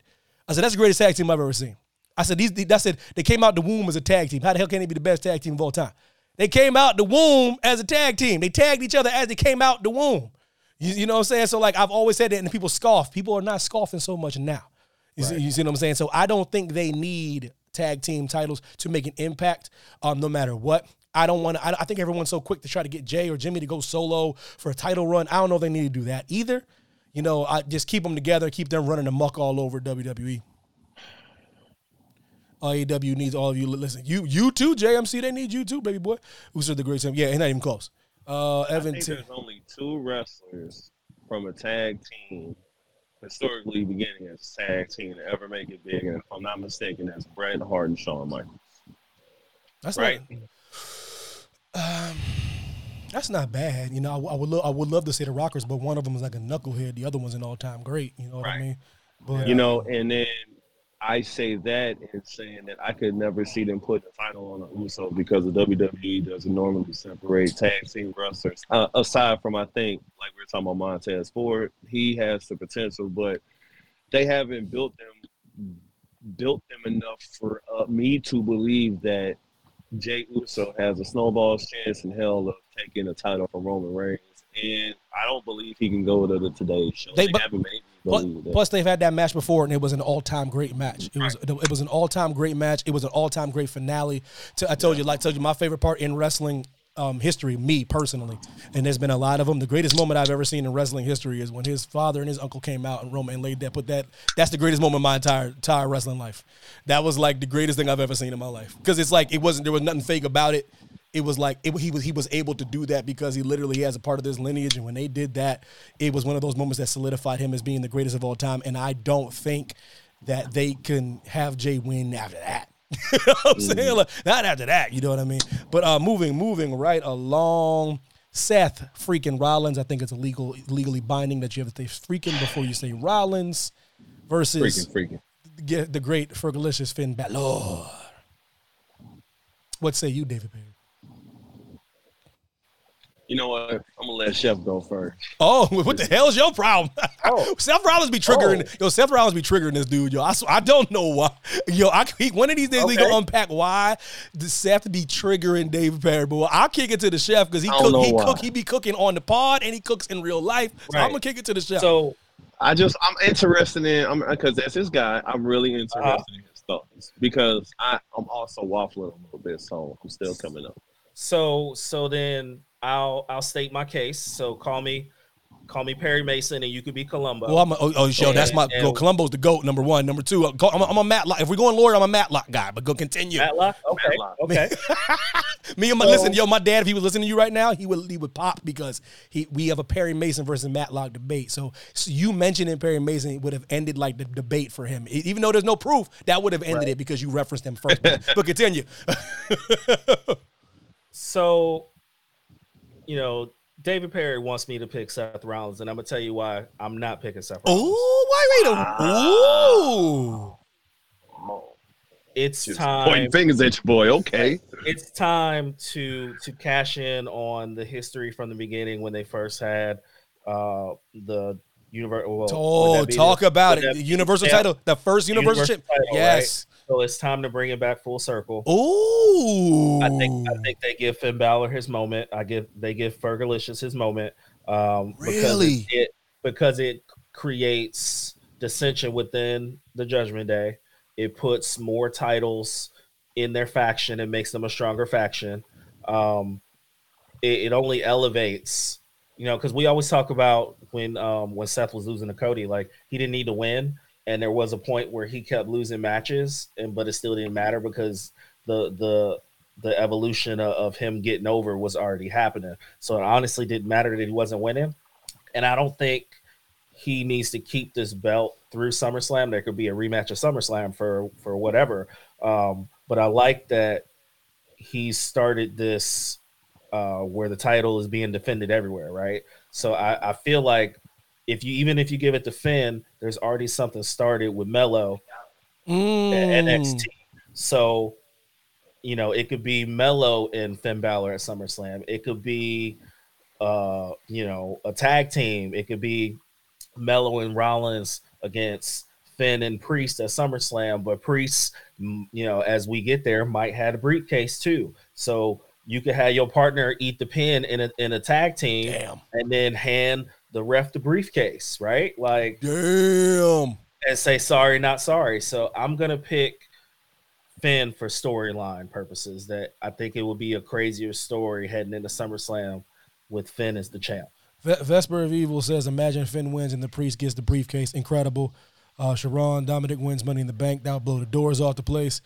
Speaker 2: I said, that's the greatest tag team I've ever seen. I said, these, I said, they came out the womb as a tag team. How the hell can they be the best tag team of all time? They came out the womb as a tag team. They tagged each other as they came out the womb. You, you know what I'm saying? So like I've always said that, and people scoff. People are not scoffing so much now. You, right. see, you see what I'm saying? So I don't think they need tag team titles to make an impact, um, no matter what. I don't want to. I, I, think everyone's so quick to try to get Jay or Jimmy to go solo for a title run. I don't know if they need to do that either. You know, I just keep them together, keep them running amok all over WWE. AEW needs all of you. Listen, you you too, JMC. They need you too, baby boy. Who's the great team? Yeah, he's not even close. Uh, Evan. I
Speaker 4: think there's only two wrestlers from a tag team historically beginning as a tag team to ever make it big, and if I'm not mistaken, that's Bret Hart and Shawn Michaels.
Speaker 2: That's right. Not, um, that's not bad. You know, I, I would lo- I would love to say the Rockers, but one of them is like a knucklehead. The other one's an all time great. You know what right. I mean?
Speaker 4: But you know, and then I say that and saying that I could never see them put the title on the Uso because the WWE doesn't normally separate tag team wrestlers. Uh, aside from, I think, like we are talking about Montez Ford, he has the potential, but they haven't built them built them enough for uh, me to believe that Jay Uso has a snowball's chance in hell of taking a title from Roman Reigns, and I don't believe he can go to the Today Show. They, they haven't made
Speaker 2: plus, plus, they've had that match before, and it was an all-time great match. It was right. it was an all-time great match. It was an all-time great finale. To, I told yeah. you, like, I told you, my favorite part in wrestling um, history, me personally, and there's been a lot of them. The greatest moment I've ever seen in wrestling history is when his father and his uncle came out and Roman laid that. Put that. That's the greatest moment of my entire entire wrestling life. That was like the greatest thing I've ever seen in my life because it's like it wasn't there was nothing fake about it. It was like it, he was he was able to do that because he literally has a part of this lineage, and when they did that, it was one of those moments that solidified him as being the greatest of all time. And I don't think that they can have Jay win after that. you know what I'm saying? Mm-hmm. Like, not after that, you know what I mean? But uh, moving, moving right along. Seth freaking Rollins. I think it's illegal, legally binding that you have to say freaking before you say Rollins versus
Speaker 4: freaking,
Speaker 2: freaking. the great Fergalicious Finn Balor. What say you, David?
Speaker 4: You know what? I'm gonna let Chef go first.
Speaker 2: Oh, what the hell is your problem? Oh. Seth Rollins be triggering. Oh. Yo, Seth Rollins be triggering this dude. Yo, I, I don't know why. Yo, I one of these days okay. we gonna unpack why the Seth be triggering David Perry. But I'll kick it to the chef because he cook. He why. cook. He be cooking on the pod and he cooks in real life. So right. I'm gonna kick it to the chef.
Speaker 3: So
Speaker 4: I just I'm interested in. I'm because that's his guy, I'm really interested uh, in his thoughts because I I'm also waffling a little bit, so I'm still coming up.
Speaker 3: So so then I'll I'll state my case. So call me call me Perry Mason, and you could be Columbo.
Speaker 2: Well, I'm a, oh, oh yo, that's my go. Columbo's the goat. Number one, number two. Uh, I'm a, I'm a Matlock. If we're going Lord, I'm a Matlock guy. But go continue.
Speaker 3: Matlock. Okay. Matlock. Okay.
Speaker 2: Me and my so, listen, yo, my dad, if he was listening to you right now, he would he would pop because he we have a Perry Mason versus Matlock debate. So, so you mentioning Perry Mason would have ended like the debate for him, even though there's no proof. That would have ended right. it because you referenced him first. but, but continue.
Speaker 3: so, you know, David Perry wants me to pick Seth Rollins, and I'm gonna tell you why I'm not picking Seth Rollins.
Speaker 2: Ooh, why wait a ooh.
Speaker 3: It's time
Speaker 4: pointing fingers at your boy. Okay.
Speaker 3: It's time to to cash in on the history from the beginning when they first had uh the universal. Well,
Speaker 2: oh, talk the, about it. The universal title, the first universal, universal title, yes.
Speaker 3: Right? So it's time to bring it back full circle.
Speaker 2: Ooh,
Speaker 3: I think I think they give Finn Balor his moment. I give they give Fergalicious his moment. Um,
Speaker 2: really,
Speaker 3: because it, it because it creates dissension within the Judgment Day. It puts more titles in their faction and makes them a stronger faction. Um, it, it only elevates, you know, because we always talk about when um, when Seth was losing to Cody, like he didn't need to win and there was a point where he kept losing matches, and but it still didn't matter because the the the evolution of, of him getting over was already happening. So it honestly didn't matter that he wasn't winning, and I don't think he needs to keep this belt through SummerSlam. There could be a rematch of SummerSlam for for whatever. Um, but I like that he started this uh, where the title is being defended everywhere, right? So I, I feel like if you even if you give it to Finn, there's already something started with Melo
Speaker 2: mm.
Speaker 3: at NXT. So, you know, it could be Melo and Finn Balor at SummerSlam. It could be, uh, you know, a tag team. It could be Melo and Rollins against Finn and Priest at SummerSlam. But Priest, you know, as we get there, might have a briefcase too. So you could have your partner eat the pin in a in a tag team,
Speaker 2: Damn.
Speaker 3: and then hand the ref the briefcase, right? Like,
Speaker 2: damn,
Speaker 3: and say sorry, not sorry. So I'm gonna pick Finn for storyline purposes. That I think it would be a crazier story heading into SummerSlam with Finn as the champ.
Speaker 2: Vesper of Evil says, "Imagine Finn wins and the priest gets the briefcase. Incredible." Uh, Sharon Dominic wins Money in the Bank. That'll blow the doors off the place.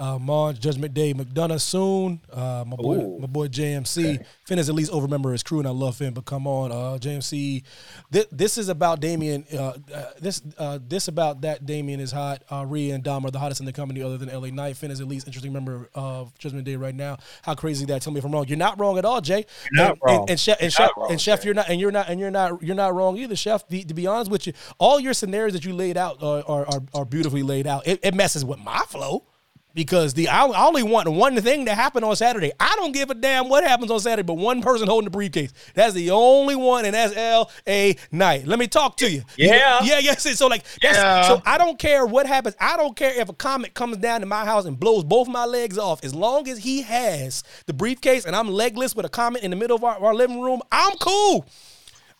Speaker 2: Uh, Monge, Judgment Day, McDonough soon. Uh, my boy, Ooh. my boy JMC. Okay. Finn is at least over member of his crew, and I love Finn. But come on, uh, JMC. This, this is about Damian. Uh, uh, this uh, this about that Damian is hot. Uh, Rhea and Dom are the hottest in the company, other than LA Knight. Finn is at least interesting member of Judgment Day right now. How crazy that? Tell me if I'm wrong. You're not wrong at all, Jay.
Speaker 3: You're not
Speaker 2: and,
Speaker 3: wrong.
Speaker 2: And, and Chef, and, Chef, wrong, and Chef, you're not, and you're not, and you're not, you're not wrong either, Chef. The, to be honest with you, all your scenarios that you laid out are are, are, are beautifully laid out. It, it messes with my flow because the I only want one thing to happen on Saturday. I don't give a damn what happens on Saturday, but one person holding the briefcase. That's the only one, and that's L.A. Knight. Let me talk to you.
Speaker 3: Yeah,
Speaker 2: yeah, yes. So like, that's, yeah. so I don't care what happens. I don't care if a comet comes down to my house and blows both my legs off. As long as he has the briefcase and I'm legless with a comet in the middle of our, our living room, I'm cool.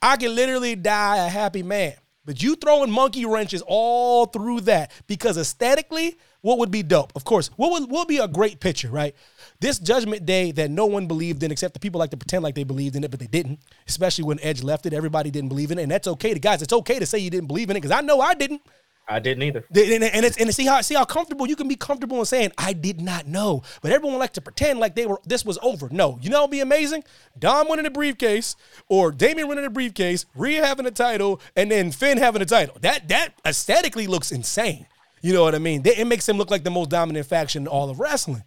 Speaker 2: I can literally die a happy man. But you throwing monkey wrenches all through that because aesthetically what would be dope? Of course, what would, what would be a great picture, right? This Judgment Day that no one believed in, except the people like to pretend like they believed in it, but they didn't. Especially when Edge left it, everybody didn't believe in it, and that's okay. The guys, it's okay to say you didn't believe in it because I know I didn't.
Speaker 3: I didn't either.
Speaker 2: And it's and see how see how comfortable you can be comfortable in saying I did not know. But everyone likes to pretend like they were this was over. No, you know it'd be amazing. Dom winning the briefcase, or Damian winning the briefcase, Rhea having a title, and then Finn having a title. That that aesthetically looks insane. You know what I mean? It makes them look like the most dominant faction in all of wrestling.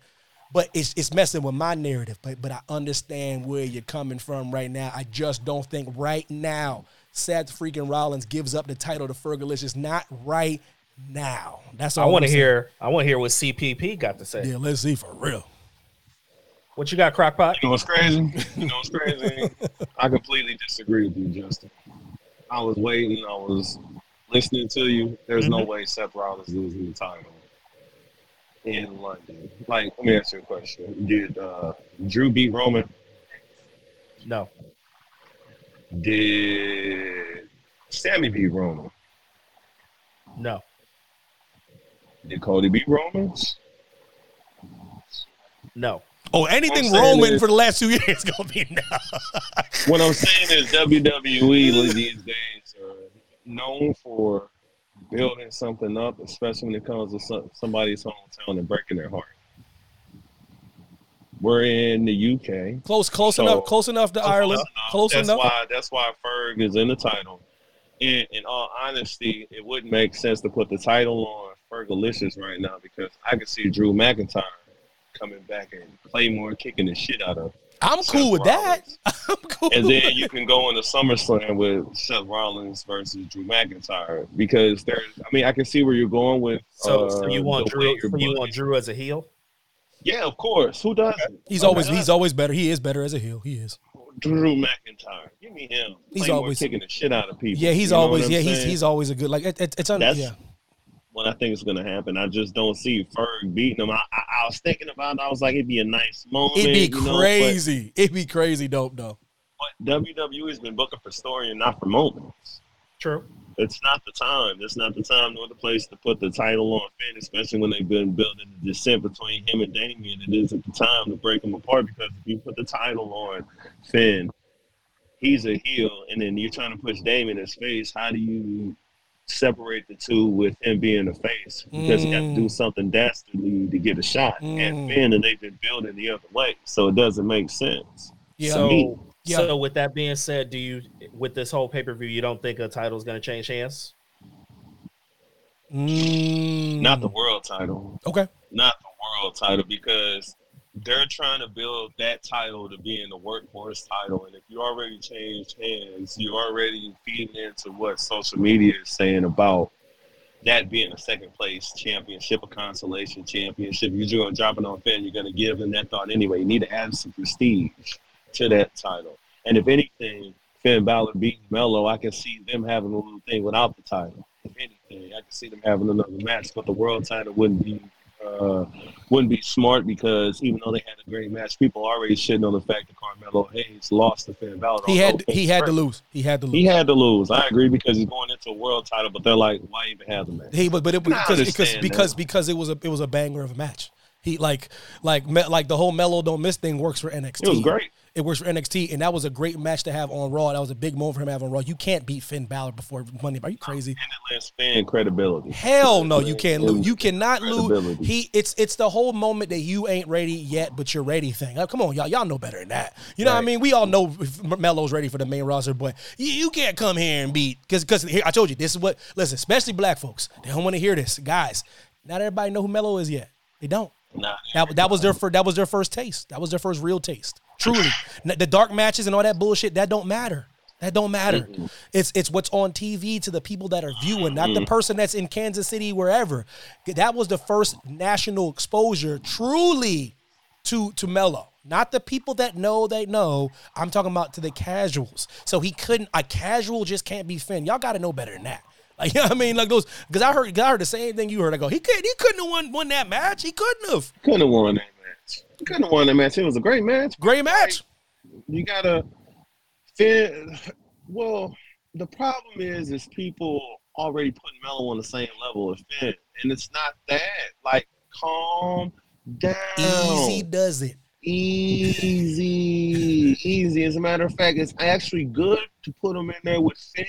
Speaker 2: But it's it's messing with my narrative. But but I understand where you're coming from right now. I just don't think right now Seth freaking Rollins gives up the title to Fergalicious. Not right now. That's all
Speaker 3: I want to hear. I want to hear what CPP got to say.
Speaker 2: Yeah, let's see for real.
Speaker 3: What you got, Crockpot?
Speaker 4: You know what's crazy? You know what's crazy? I completely disagree with you, Justin. I was waiting. I was listening to you, there's mm-hmm. no way Seth Rollins losing the title in London. Like, let me ask you a question: Did uh, Drew beat Roman?
Speaker 3: No.
Speaker 4: Did Sammy beat Roman?
Speaker 3: No.
Speaker 4: Did Cody beat Roman?
Speaker 3: No.
Speaker 2: Oh, anything Roman is, for the last two years is gonna be now.
Speaker 4: what I'm saying is WWE these days are known for building something up, especially when it comes to somebody's hometown and breaking their heart. We're in the UK.
Speaker 2: Close, close so, enough, close enough to close Ireland. Enough. Close
Speaker 4: that's
Speaker 2: enough.
Speaker 4: Why, that's why Ferg is in the title. In, in all honesty, it wouldn't make sense to put the title on Fergalicious right now because I can see Drew McIntyre coming back and Claymore kicking the shit out of.
Speaker 2: I'm Seth cool with Rollins. that. I'm
Speaker 4: cool. And then you can go into SummerSlam with Seth Rollins versus Drew McIntyre because there's. I mean, I can see where you're going with.
Speaker 3: So, uh, so you want Drew? You want Drew as a heel?
Speaker 4: Yeah, of course. Who doesn't?
Speaker 2: He's oh, always he's always better. He is better as a heel. He is.
Speaker 4: Drew McIntyre. Give me him. He's always kicking the shit out of people.
Speaker 2: Yeah, he's always yeah, he's he's always a good like it, it, it's un, That's yeah.
Speaker 4: what I think is going to happen. I just don't see Ferg beating him. I, I, I, was thinking about it. I was like, it'd be a nice moment.
Speaker 2: It'd be crazy. Know, but, it'd be crazy dope though.
Speaker 4: But WWE has been booking for story and not for moments.
Speaker 3: True
Speaker 4: it's not the time. It's not the time nor the place to put the title on Finn, especially when they've been building the dissent between him and Damian. It isn't the time to break them apart because if you put the title on Finn, he's a heel, and then you're trying to push Damian in his face. How do you separate the two with him being a face? Because mm. he got to do mm. something dastardly to get a shot mm. at Finn, and they've been building the other way, so it doesn't make sense.
Speaker 3: Yeah. So, yeah. So with that being said, do you with this whole pay per view, you don't think a title is going to change hands?
Speaker 2: Mm.
Speaker 4: Not the world title.
Speaker 2: Okay.
Speaker 4: Not the world title because they're trying to build that title to be in the workhorse title, and if you already changed hands, you're already feeding into what social media is saying about that being a second place championship, a consolation championship. You're going to drop it on Finn, you're going to give them that thought anyway. You need to add some prestige to that title. And if anything, Finn Balor beating Melo, I can see them having a little thing without the title. If anything, I can see them having another match, but the world title wouldn't be uh, wouldn't be smart because even though they had a great match, people already shitting on the fact that Carmelo Hayes lost to Finn Balor.
Speaker 2: He had he had to lose. He had to lose.
Speaker 4: He had to lose. I agree because he's going into a world title, but they're like, why even have the match?
Speaker 2: He but but it, because because because, because it was a it was a banger of a match. He like like like the whole Melo don't miss thing works for NXT.
Speaker 4: It was great.
Speaker 2: It works for NXT, and that was a great match to have on Raw. That was a big moment for him having on Raw. You can't beat Finn Balor before Monday. Are you crazy? And
Speaker 4: it Finn credibility.
Speaker 2: Hell no, you can't lose. You cannot lose. He it's it's the whole moment that you ain't ready yet, but you're ready thing. come on, y'all, y'all know better than that. You know right. what I mean? We all know Melo's ready for the main roster, but you, you can't come here and beat because because I told you this is what listen, especially black folks. They don't want to hear this, guys. Not everybody know who Melo is yet. They don't. Nah, that, that was their first, that was their first taste. That was their first real taste. Truly, the dark matches and all that bullshit that don't matter. That don't matter. Mm-hmm. It's it's what's on TV to the people that are viewing, not mm-hmm. the person that's in Kansas City, wherever. That was the first national exposure, truly, to to Melo. Not the people that know they know. I'm talking about to the casuals. So he couldn't. A casual just can't be Finn. Y'all got to know better than that. Like you know I mean, like those because I heard I heard the same thing you heard. I go, he could he couldn't have won won that match. He couldn't have.
Speaker 4: Couldn't have won that couldn't have won that match. It was a great match.
Speaker 2: Great match.
Speaker 4: you gotta fit. Well, the problem is, is people already putting Melo on the same level as Finn, and it's not that. Like, calm down.
Speaker 2: Easy does it.
Speaker 4: Easy, easy. As a matter of fact, it's actually good to put him in there with Finn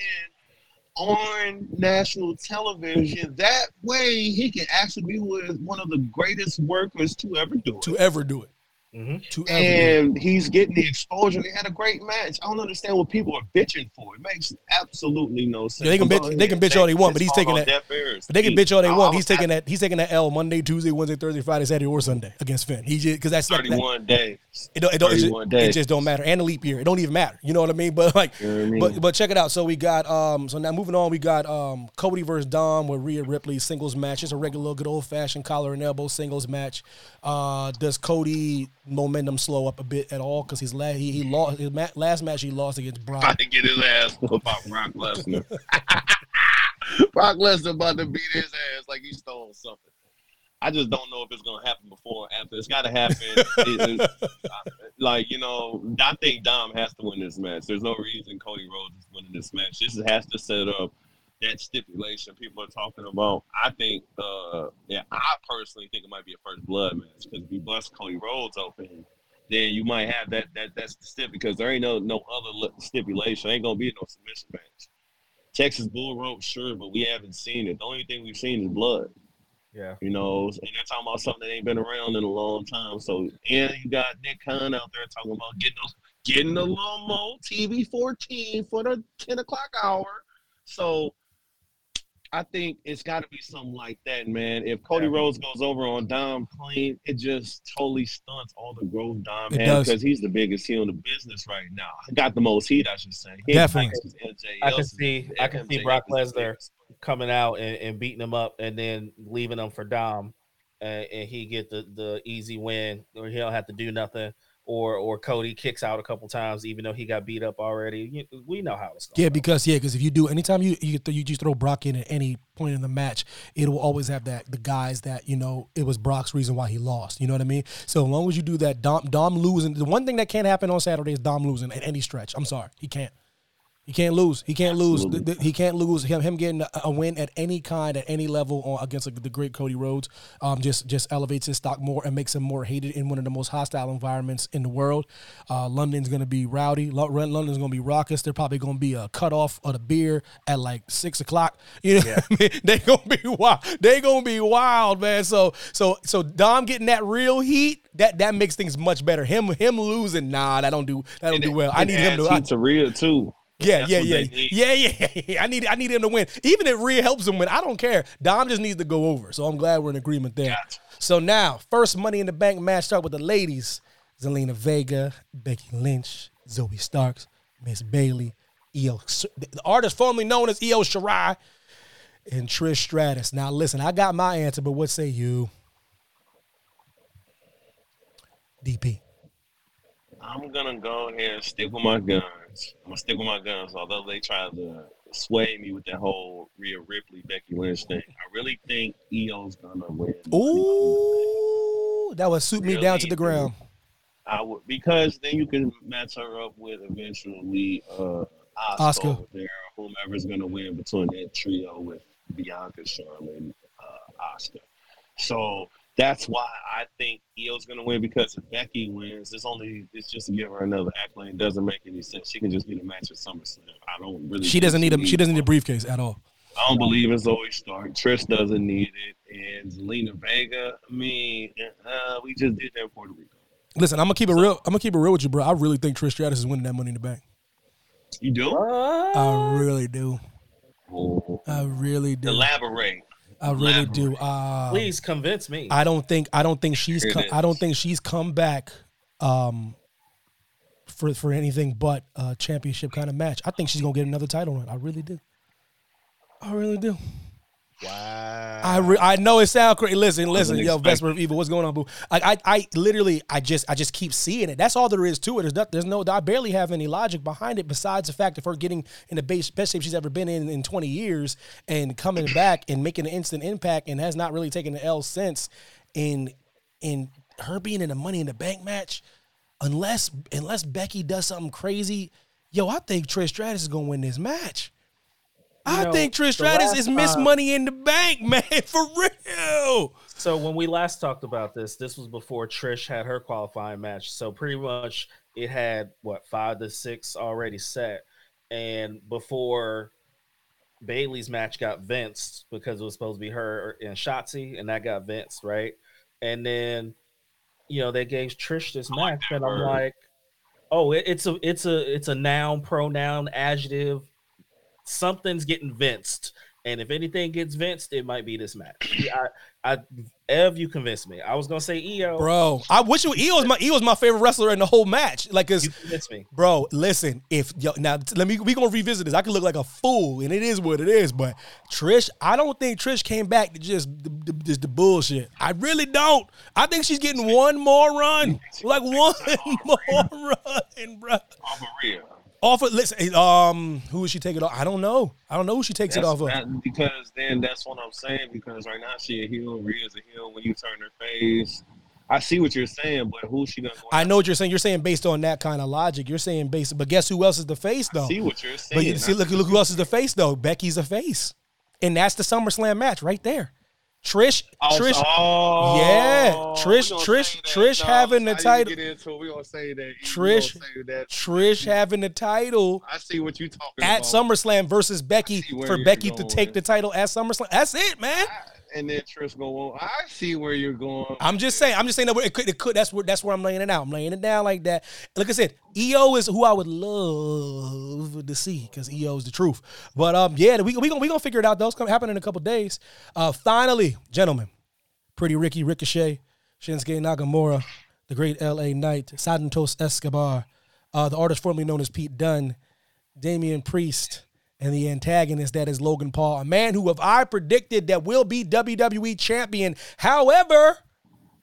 Speaker 4: on national television. That way, he can actually be with one of the greatest workers to ever do it.
Speaker 2: To ever do it.
Speaker 4: Mm-hmm. and he's getting the exposure. They had a great match. I don't understand what people are bitching for. It makes absolutely no sense.
Speaker 2: Yeah, they can bitch. They can bitch all they want, but he's taking that. But they can bitch all they want. He's taking that. He's taking that L Monday, Tuesday, Wednesday, Thursday, Friday, Saturday, or Sunday against Finn. He just because that's
Speaker 4: thirty-one that, days.
Speaker 2: It don't. It, don't, it, just, it just don't matter. And a leap year. It don't even matter. You know what I mean? But like, you know I mean? but but check it out. So we got um. So now moving on, we got um Cody versus Dom with Rhea Ripley singles match. It's a regular, good old fashioned collar and elbow singles match. Uh, does Cody momentum slow up a bit at all? Because he's la- he, he lost his ma- last match he lost against Brock.
Speaker 4: About to get his ass about Brock Lesnar. Brock Lesnar about to beat his ass like he stole something. I just don't know if it's gonna happen before or after. It's gotta happen. it, it, uh, like you know, I think Dom has to win this match. There's no reason Cody Rhodes is winning this match. This has to set up that stipulation people are talking about. I think, uh, yeah, I personally think it might be a first blood match because if you bust Cody Rhodes open, then you might have that that that's the stip because there ain't no no other stipulation. Ain't gonna be no submission match. Texas Bull Rope, sure, but we haven't seen it. The only thing we've seen is blood.
Speaker 3: Yeah.
Speaker 4: You know, and they're talking about something that ain't been around in a long time. So, and you got Nick Khan out there talking about getting those, getting little more TV 14 for the 10 o'clock hour. So, I think it's got to be something like that, man. If Cody yeah. Rhodes goes over on Dom clean, it just totally stunts all the growth Dom it has because he's the biggest heel in the business right now. Got the most heat, I should say.
Speaker 2: He Definitely.
Speaker 3: I can see, I can see Brock Lesnar coming out and, and, beating him up, and then leaving him for Dom, and, and he get the the easy win, or he don't have to do nothing or or Cody kicks out a couple times, even though he got beat up already. we know how it's going.
Speaker 2: Yeah, because yeah, because if you do anytime you you you just throw Brock in at any point in the match, it will always have that the guys that you know it was Brock's reason why he lost. You know what I mean? So as long as you do that, Dom Dom losing. The one thing that can't happen on Saturday is Dom losing at any stretch. I'm sorry, he can't. He can't lose. He can't Absolutely. lose. He can't lose. Him him getting a win at any kind, at any level on, against the great Cody Rhodes, um, just just elevates his stock more and makes him more hated in one of the most hostile environments in the world. Uh, London's gonna be rowdy. London's gonna be raucous. They're probably gonna be a cutoff of the beer at like six o'clock. You know, yeah. I mean? they gonna be wild. They gonna be wild, man. So so so Dom getting that real heat that that makes things much better. Him him losing, nah, that don't do that don't and do well. I need him to.
Speaker 4: I, to real too.
Speaker 2: Yeah, yeah, yeah, yeah, yeah, yeah. I need I need him to win. Even if Rhea helps him win, I don't care. Dom just needs to go over. So I'm glad we're in agreement there. Gotcha. So now, first Money in the Bank match start with the ladies: Zelina Vega, Becky Lynch, Zoey Starks, Miss Bayley, Io, the artist formerly known as Io Shirai, and Trish Stratus. Now listen, I got my answer, but what say you? DP.
Speaker 4: I'm gonna go ahead and stick with my guns. I'm gonna stick with my guns, although they try to sway me with that whole Rhea Ripley Becky Lynch thing. I really think Io's gonna win.
Speaker 2: Ooh, that would suit really me down to the ground.
Speaker 4: I would because then you can match her up with eventually uh Asuka, there, whomever's gonna win between that trio with Bianca, Charlotte, and uh, Asuka. So that's why I think Io's gonna win because if Becky wins, it's only it's just to give her another accolade. It doesn't make any sense. She can just get a match at SummerSlam. I don't really.
Speaker 2: She doesn't need a she doesn't need a briefcase at all.
Speaker 4: I don't believe in Zoey Stark. Trish doesn't need it, and Zelina Vega. I mean, uh, we just did that in Puerto Rico.
Speaker 2: Listen, I'm gonna keep it real. I'm gonna keep it real with you, bro. I really think Trish Stratus is winning that Money in the Bank.
Speaker 4: You do?
Speaker 2: I really do.
Speaker 4: Oh.
Speaker 2: I really do.
Speaker 4: Elaborate.
Speaker 2: I really do. Uh,
Speaker 3: Please convince me.
Speaker 2: I don't think I don't think she's com- I don't think she's come back um, for for anything but a championship kind of match. I think she's gonna get another title run. I really do. I really do.
Speaker 3: Wow.
Speaker 2: I re- I know it sounds crazy. Listen, listen, yo, Vesper of Evil, what's going on, boo? I, I I literally I just I just keep seeing it. That's all there is to it. There's not, there's no I barely have any logic behind it besides the fact of her getting in the base, best shape she's ever been in in 20 years and coming back and making an instant impact and has not really taken the L since. In in her being in a Money in the Bank match, unless unless Becky does something crazy, yo, I think Trish Stratus is gonna win this match. I know, think Trish Stratus is Miss Money in the Bank, man, for real.
Speaker 3: So when we last talked about this, this was before Trish had her qualifying match. So pretty much it had what five to six already set, and before Bayley's match got vinced because it was supposed to be her and Shotzi, and that got vinced, right? And then you know they gave Trish this match, and I'm like, oh, it, it's a it's a it's a noun, pronoun, adjective something's getting vinced. And if anything gets vinced, it might be this match. I, I, Ev, you convinced me. I was gonna say Io,
Speaker 2: bro. I wish you Io was my Io was my favorite wrestler in the whole match. Like, cause
Speaker 3: you convinced me,
Speaker 2: bro. Listen, if yo, now let me we gonna revisit this. I could look like a fool, and it is what it is. But Trish, I don't think Trish came back to just just the bullshit. I really don't. I think she's getting one more run, like one more run, bro.
Speaker 4: Oh, Maria
Speaker 2: off of listen, um, who is she taking off? I don't know. I don't know who she takes
Speaker 4: that's
Speaker 2: it off
Speaker 4: of. because then that's what I'm saying. Because right now she a heel, Rhea's a heel. When you turn her face, I see what you're saying, but who's she gonna? Go
Speaker 2: I know what you're saying. You're saying based on that kind of logic. You're saying based, but guess who else is the face though?
Speaker 4: I see what you're
Speaker 2: but
Speaker 4: saying.
Speaker 2: you see, look, look who else is the face though. Becky's a face, and that's the SummerSlam match right there. Trish,
Speaker 4: Oh,
Speaker 2: Trish,
Speaker 4: oh,
Speaker 2: yeah, Trish, Trish. Trish
Speaker 4: No,
Speaker 2: having the title.
Speaker 4: Get into it. We gonna say that.
Speaker 2: Trish-
Speaker 4: say that.
Speaker 2: Trish having the title
Speaker 4: I see what you talking
Speaker 2: at
Speaker 4: about.
Speaker 2: SummerSlam versus Becky for Becky to take the title at SummerSlam. That's it, man.
Speaker 4: I- and then Trish go on. I see where you're going.
Speaker 2: I'm just saying. I'm just saying that it could. It could. That's where. That's where I'm laying it out. I'm laying it down like that. Like I said, Io is who I would love to see because Io is the truth. But um, yeah, we we gonna we gonna figure it out. Those come happen in a couple days. Uh, finally, gentlemen, Pretty Ricky Ricochet, Shinsuke Nakamura, the Great L.A. Knight, Santos Escobar, uh, the artist formerly known as Pete Dunne, Damian Priest, and the antagonist that is Logan Paul, a man who, if I predicted that will be WWE champion. However,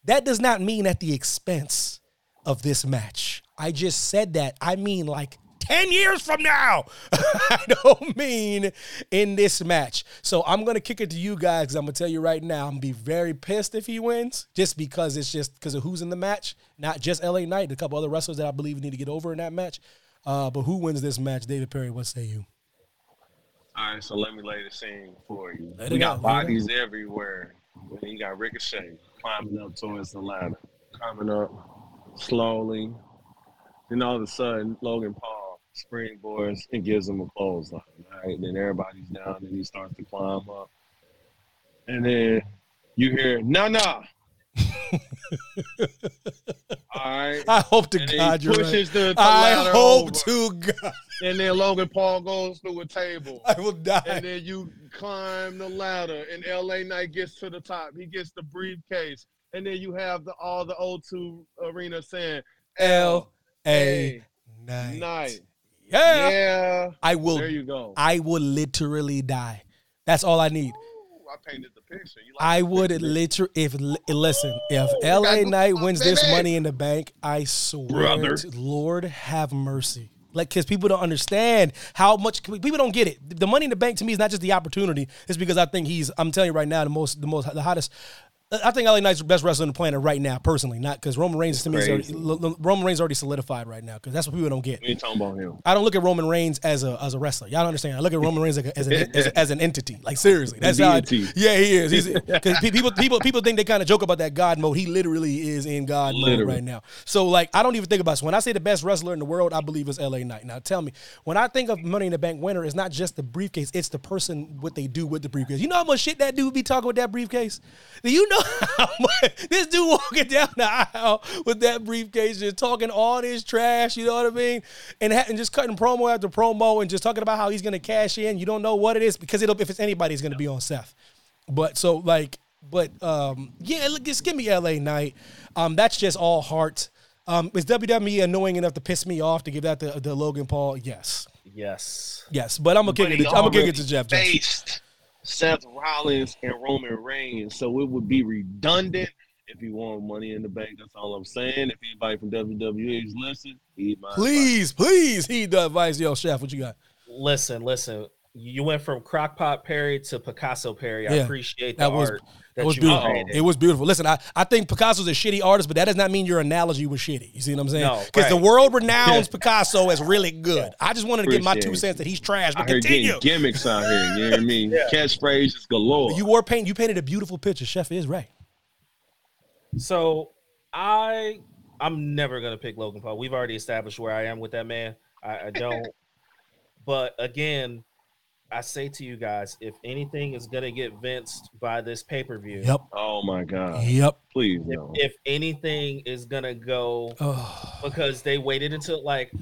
Speaker 2: that does not mean at the expense of this match. I just said that. I mean, like 10 years from now. I don't mean in this match. So I'm going to kick it to you guys I'm going to tell you right now, I'm going to be very pissed if he wins just because it's just because of who's in the match, not just LA Knight, a couple other wrestlers that I believe need to get over in that match. Uh, but who wins this match? David Perry, what say you?
Speaker 4: All right, so let me lay the scene for you.
Speaker 2: Let
Speaker 4: we got
Speaker 2: out, let it
Speaker 4: bodies everywhere. And you got Ricochet climbing up towards the ladder, climbing up slowly. Then all of a sudden, Logan Paul springboards and gives him a clothesline. Right, and then everybody's down, and he starts to climb up. And then you hear, "No, no." right.
Speaker 2: I hope to God you're right.
Speaker 4: pushes the, the
Speaker 2: I hope
Speaker 4: over.
Speaker 2: to God
Speaker 4: And then Logan Paul goes through a table.
Speaker 2: I will die.
Speaker 4: And then you climb the ladder, and LA Knight gets to the top. He gets the briefcase, and then you have the all the O2 arena saying
Speaker 2: L
Speaker 4: A
Speaker 2: Knight. Night. Yeah.
Speaker 4: Yeah.
Speaker 2: I will.
Speaker 4: There you go.
Speaker 2: I will literally die. That's all I need.
Speaker 4: Ooh, I painted the picture. You like
Speaker 2: I would literally if listen if LA Knight wins this money in the bank, I swear,
Speaker 4: Brother.
Speaker 2: to- Lord have mercy. Like, because people don't understand how much people don't get it. The money in the bank to me is not just the opportunity. It's because I think he's. I'm telling you right now, the most, the most, the hottest. I think LA Knight's the best wrestler on the planet right now, personally. Not because Roman Reigns to me already,
Speaker 4: Crazy.
Speaker 2: L- L- Roman Reigns already solidified right now because that's what people don't get.
Speaker 4: Ain't talking about him.
Speaker 2: I don't look at Roman Reigns as a as a wrestler. Y'all don't understand. I look at Roman Reigns as, an, as, as an entity. Like seriously, that's how. I, yeah, he is. Because people people people think they kind of joke about that God mode. He literally is in God mode right now. So like, I don't even think about. it. So when I say the best wrestler in the world, I believe is L.A. Knight. Now tell me, when I think of Money in the Bank winner, it's not just the briefcase. It's the person what they do with the briefcase. You know how much shit that dude be talking with that briefcase. Do you know how much this dude walking down the aisle with that briefcase, just talking all this trash. You know what I mean? And, and just cutting promo after promo and just talking about how he's gonna cash in. You don't know what it is because it'll if it's anybody, it's gonna be on Seth. But so like, but um, yeah, look, just give me LA Knight. Um, that's just all heart. Um, is WWE annoying enough to piss me off to give that to, to Logan Paul? Yes,
Speaker 3: Yes.
Speaker 2: yes. But I'm gonna kick it. To, I'm gonna kick it to Chef.
Speaker 4: Faced Seth Rollins and Roman Reigns, so it would be redundant if he won Money in the Bank. That's all I'm saying. If anybody from WWE is listening, heed my advice.
Speaker 2: Please, please heed the advice, yo, Chef. What you got?
Speaker 3: Listen, listen. You went from Crockpot Perry to Picasso Perry. I
Speaker 2: Yeah,
Speaker 3: appreciate the
Speaker 2: that was-
Speaker 3: art
Speaker 2: It was
Speaker 3: you
Speaker 2: beautiful.
Speaker 3: created.
Speaker 2: It was beautiful. Listen, I, I think Picasso's a shitty artist, but that does not mean your analogy was shitty. You see what I'm saying?
Speaker 3: No,
Speaker 2: Because the world renowns Picasso as really good. I just wanted to get my two cents that he's trash,
Speaker 4: I
Speaker 2: but
Speaker 4: heard
Speaker 2: continue.
Speaker 4: getting gimmicks out here. You know what I mean? Catchphrases galore.
Speaker 2: You were painting. You painted a beautiful picture. Chef is right.
Speaker 3: So I I'm never gonna pick Logan Paul. We've already established where I am with that man. I, I don't. but again, I say to you guys, if anything is gonna get vinced by this pay per view,
Speaker 2: Yep.
Speaker 4: oh my God!
Speaker 2: Yep.
Speaker 4: Please
Speaker 3: if,
Speaker 4: no.
Speaker 3: if anything is gonna go
Speaker 2: Oh,
Speaker 3: because they waited until like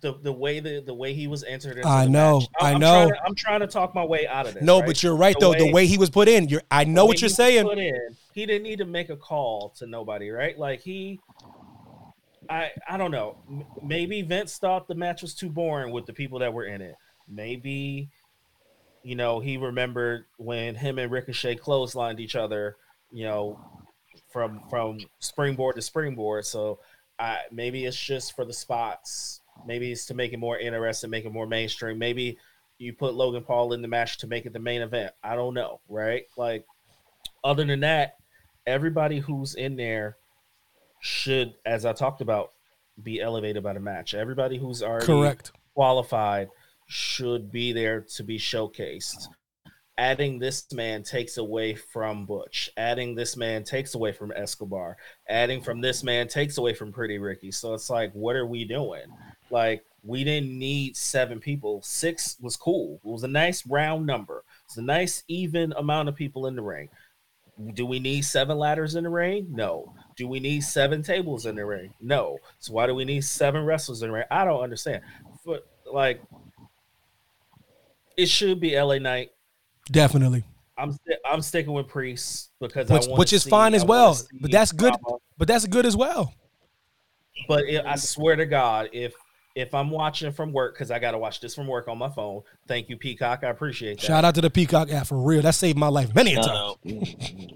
Speaker 3: the the way the the way he was entered. Into
Speaker 2: I
Speaker 3: the
Speaker 2: know,
Speaker 3: match.
Speaker 2: I
Speaker 3: I'm
Speaker 2: know.
Speaker 3: Trying to, I'm trying to talk my way out of this.
Speaker 2: no,
Speaker 3: right?
Speaker 2: but you're right
Speaker 3: The
Speaker 2: though. the
Speaker 3: way-
Speaker 2: way he was put in, you're. I know what you're
Speaker 3: he
Speaker 2: saying.
Speaker 3: Put in, he didn't need to make a call to nobody, right? Like he, I I don't know. M- Maybe Vince thought the match was too boring with the people that were in it. Maybe, you know, he remembered when him and Ricochet clotheslined each other. You know, from from springboard to springboard. So, I maybe it's just for the spots. Maybe it's to make it more interesting, make it more mainstream. Maybe you put Logan Paul in the match to make it the main event. I don't know, right? Like, other than that, everybody who's in there should, as I talked about, be elevated by the match. Everybody who's already
Speaker 2: correct
Speaker 3: qualified should be there to be showcased. Adding this man takes away from Butch. Adding this man takes away from Escobar. Adding from this man takes away from Pretty Ricky. So it's like, what are we doing? Like, we didn't need seven people. Six was cool. It was a nice round number. It's a nice even amount of people in the ring. Do we need seven ladders in the ring? No. Do we need seven tables in the ring? No. So why do we need seven wrestlers in the ring? I don't understand. But like, it should be LA Knight.
Speaker 2: Definitely.
Speaker 3: I'm st- I'm sticking with Priest because
Speaker 2: which, which is
Speaker 3: see,
Speaker 2: fine as well. But that's good. Drama. But that's good as well.
Speaker 3: But it, I swear to God, if if I'm watching from work because I got to watch this from work on my phone. Thank you, Peacock. I appreciate that.
Speaker 2: Shout out to the Peacock app for real. That saved my life many a time.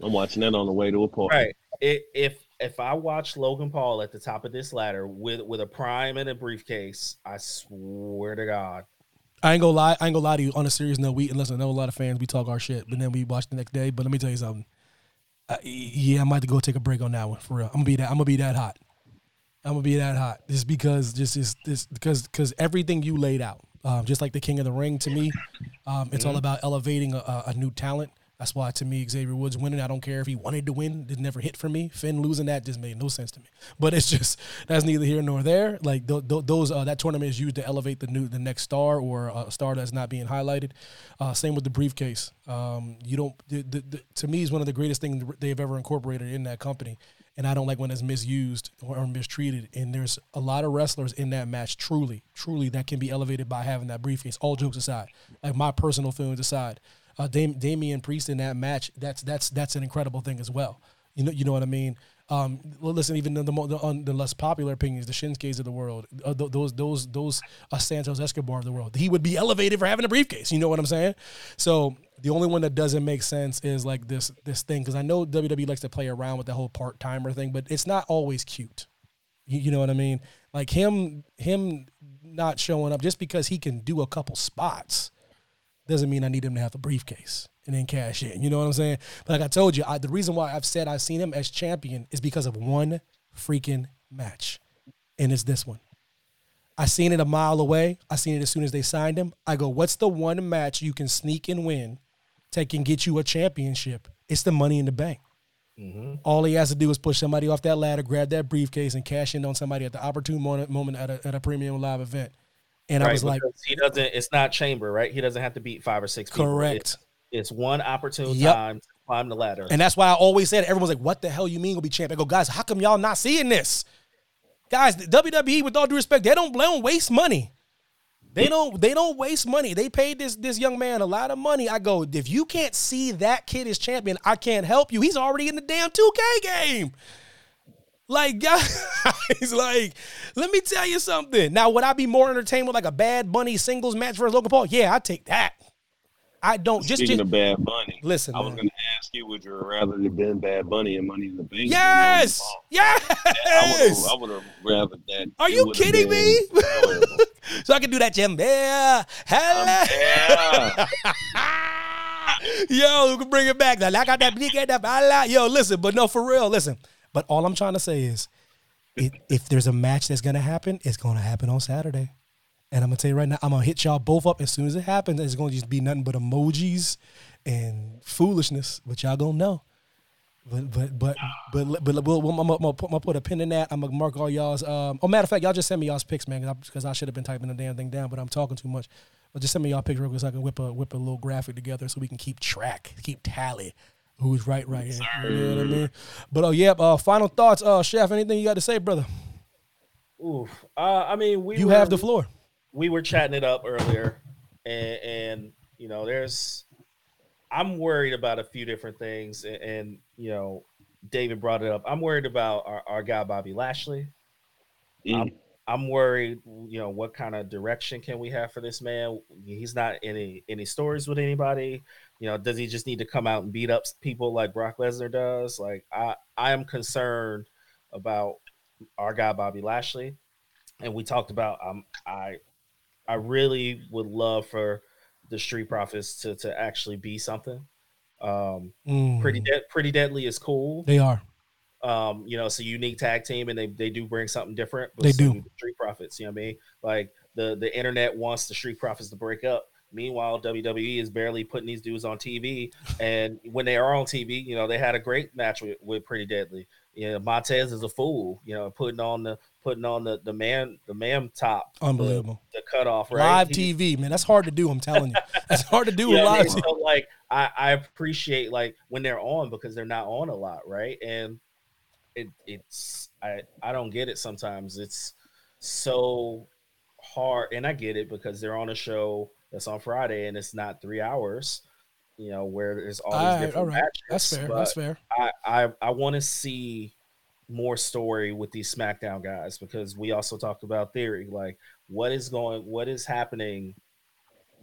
Speaker 4: I'm watching that on the way to a party.
Speaker 3: Right. It, if if I watch Logan Paul at the top of this ladder with with a prime and a briefcase, I swear to God.
Speaker 2: I ain't gonna lie. I ain't gonna lie to you. On a serious note, we and listen. I know a lot of fans. We talk our shit, but then we watch the next day. But let me tell you something. Uh, yeah, I might have to go take a break on that one for real. I'm gonna be that. I'm gonna be that hot. I'm gonna be that hot just because just is this because because everything you laid out, um, just like the King of the Ring to me, um, it's mm-hmm. all about elevating a, a, new talent. That's why to me Xavier Woods winning, I don't care if he wanted to win, it never hit for me. Finn losing that just made no sense to me. But it's just that's neither here nor there. Like th- th- those uh, that tournament is used to elevate the new the next star or a star that's not being highlighted. Uh, same with the briefcase. Um, you don't the, the, to me is one of the greatest things they've ever incorporated in that company and I don't like when it's misused or, mistreated. And there's a lot of wrestlers in that match, truly, truly, that can be elevated by having that briefcase. All jokes aside, like my personal feelings aside, uh, Dam- Damian Priest in that match, that's that's that's an incredible thing as well. You know, you know what I mean. Um, listen, even the the, the, the, less popular opinions, the Shinsuke's of the world, uh, those those those uh, Santos Escobar of the world, he would be elevated for having a briefcase. You know what I'm saying? So the only one that doesn't make sense is like this this thing because I know WWE likes to play around with the whole part timer thing, but it's not always cute. You, you know what I mean? Like him him not showing up just because he can do a couple spots doesn't mean I need him to have a briefcase and then cash in. You know what I'm saying? But like I told you, I, the reason why I've said I've seen him as champion is because of one freaking match, and it's this one. I seen it a mile away. I seen it as soon as they signed him. I go, what's the one match you can sneak and win that can get you a championship? It's the money in the bank. Mm-hmm. All he has to do is push somebody off that ladder, grab that briefcase, and cash in on somebody at the opportune moment, moment at, a, at a premium live event. And right, I was like,
Speaker 3: he doesn't. It's not chamber, right? He doesn't have to beat five or six. People.
Speaker 2: Correct.
Speaker 3: It's, it's one opportune yep. time to climb the ladder.
Speaker 2: And that's why I always said, everyone's like, "What the hell you mean will be champ?" I go, guys, how come y'all not seeing this? Guys, WWE, with all due respect, they don't, they don't waste money. They don't they don't waste money. They paid this this young man a lot of money. I go, if you can't see that kid is champion, I can't help you. He's already in the damn 2K game. Like, guys, like, let me tell you something. Now, would I be more entertained with like a Bad Bunny singles match versus Logan Paul? Yeah, I'd take that. I don't
Speaker 4: just
Speaker 2: speaking
Speaker 4: just, of Bad Bunny.
Speaker 2: Listen,
Speaker 4: I was going to ask you, would you rather have been Bad Bunny and Money in the Bank?
Speaker 2: Yes, yes.
Speaker 4: I would have rather that.
Speaker 2: Are you kidding me? so I can do that, Jim. Yeah, hello. Yo, we can bring it back. Now, I got that big that. Yo, listen, but no, for real, listen. But all I'm trying to say is, it, if there's a match that's gonna happen, it's gonna happen on Saturday. And I'm gonna tell you right now, I'm gonna hit y'all both up as soon as it happens. It's gonna just be nothing but emojis and foolishness, but y'all gonna know. But but but but but, we'll, I'm, gonna, I'm gonna put a pin in that. I'm gonna mark all y'all's. Um, oh, matter of fact, y'all just send me y'all's pics, man, because I, I should have been typing the damn thing down, but I'm talking too much. But just send me y'all pics real quick so I can whip a whip a little graphic together so we can keep track, keep tally. Who's right right here? You know what I mean? But oh yeah, uh, final thoughts, uh, chef. Anything you got to say, brother?
Speaker 3: Ooh, uh, I mean, we
Speaker 2: you
Speaker 3: were,
Speaker 2: have the floor
Speaker 3: we were chatting it up earlier, and, and you know, there's I'm worried about a few different things, and, and, you know, David brought it up. I'm worried about our, our guy Bobby Lashley. Mm. I'm, I'm worried, you know, what kind of direction can we have for this man? He's not any any stories with anybody. You know, does he just need to come out and beat up people like Brock Lesnar does? Like, I I am concerned about our guy Bobby Lashley, and we talked about um I I really would love for the Street Profits to to actually be something. Um, mm. Pretty de- Pretty Deadly is cool.
Speaker 2: They are.
Speaker 3: Um, you know, it's a unique tag team, and they they do bring something different.
Speaker 2: They do.
Speaker 3: Street Profits, you know what I mean? Like the the internet wants the Street Profits to break up. Meanwhile, WWE is barely putting these dudes on TV, and when they are on TV, you know they had a great match with, with Pretty Deadly. You know, Montez is a fool. You know, putting on the putting on the the man the man top,
Speaker 2: unbelievable,
Speaker 3: the, the cutoff
Speaker 2: right? live he, TV, man. That's hard to do. I'm telling you, that's hard to do yeah, live.
Speaker 3: So like, I I appreciate like when they're on because they're not on a lot, right? And it it's I I don't get it sometimes. It's so hard, and I get it because they're on a show that's on Friday and it's not three hours. You know where there's all these all right, different all right. matches.
Speaker 2: That's fair. That's fair.
Speaker 3: I I, I want to see more story with these SmackDown guys because we also talked about theory, like what is going, what is happening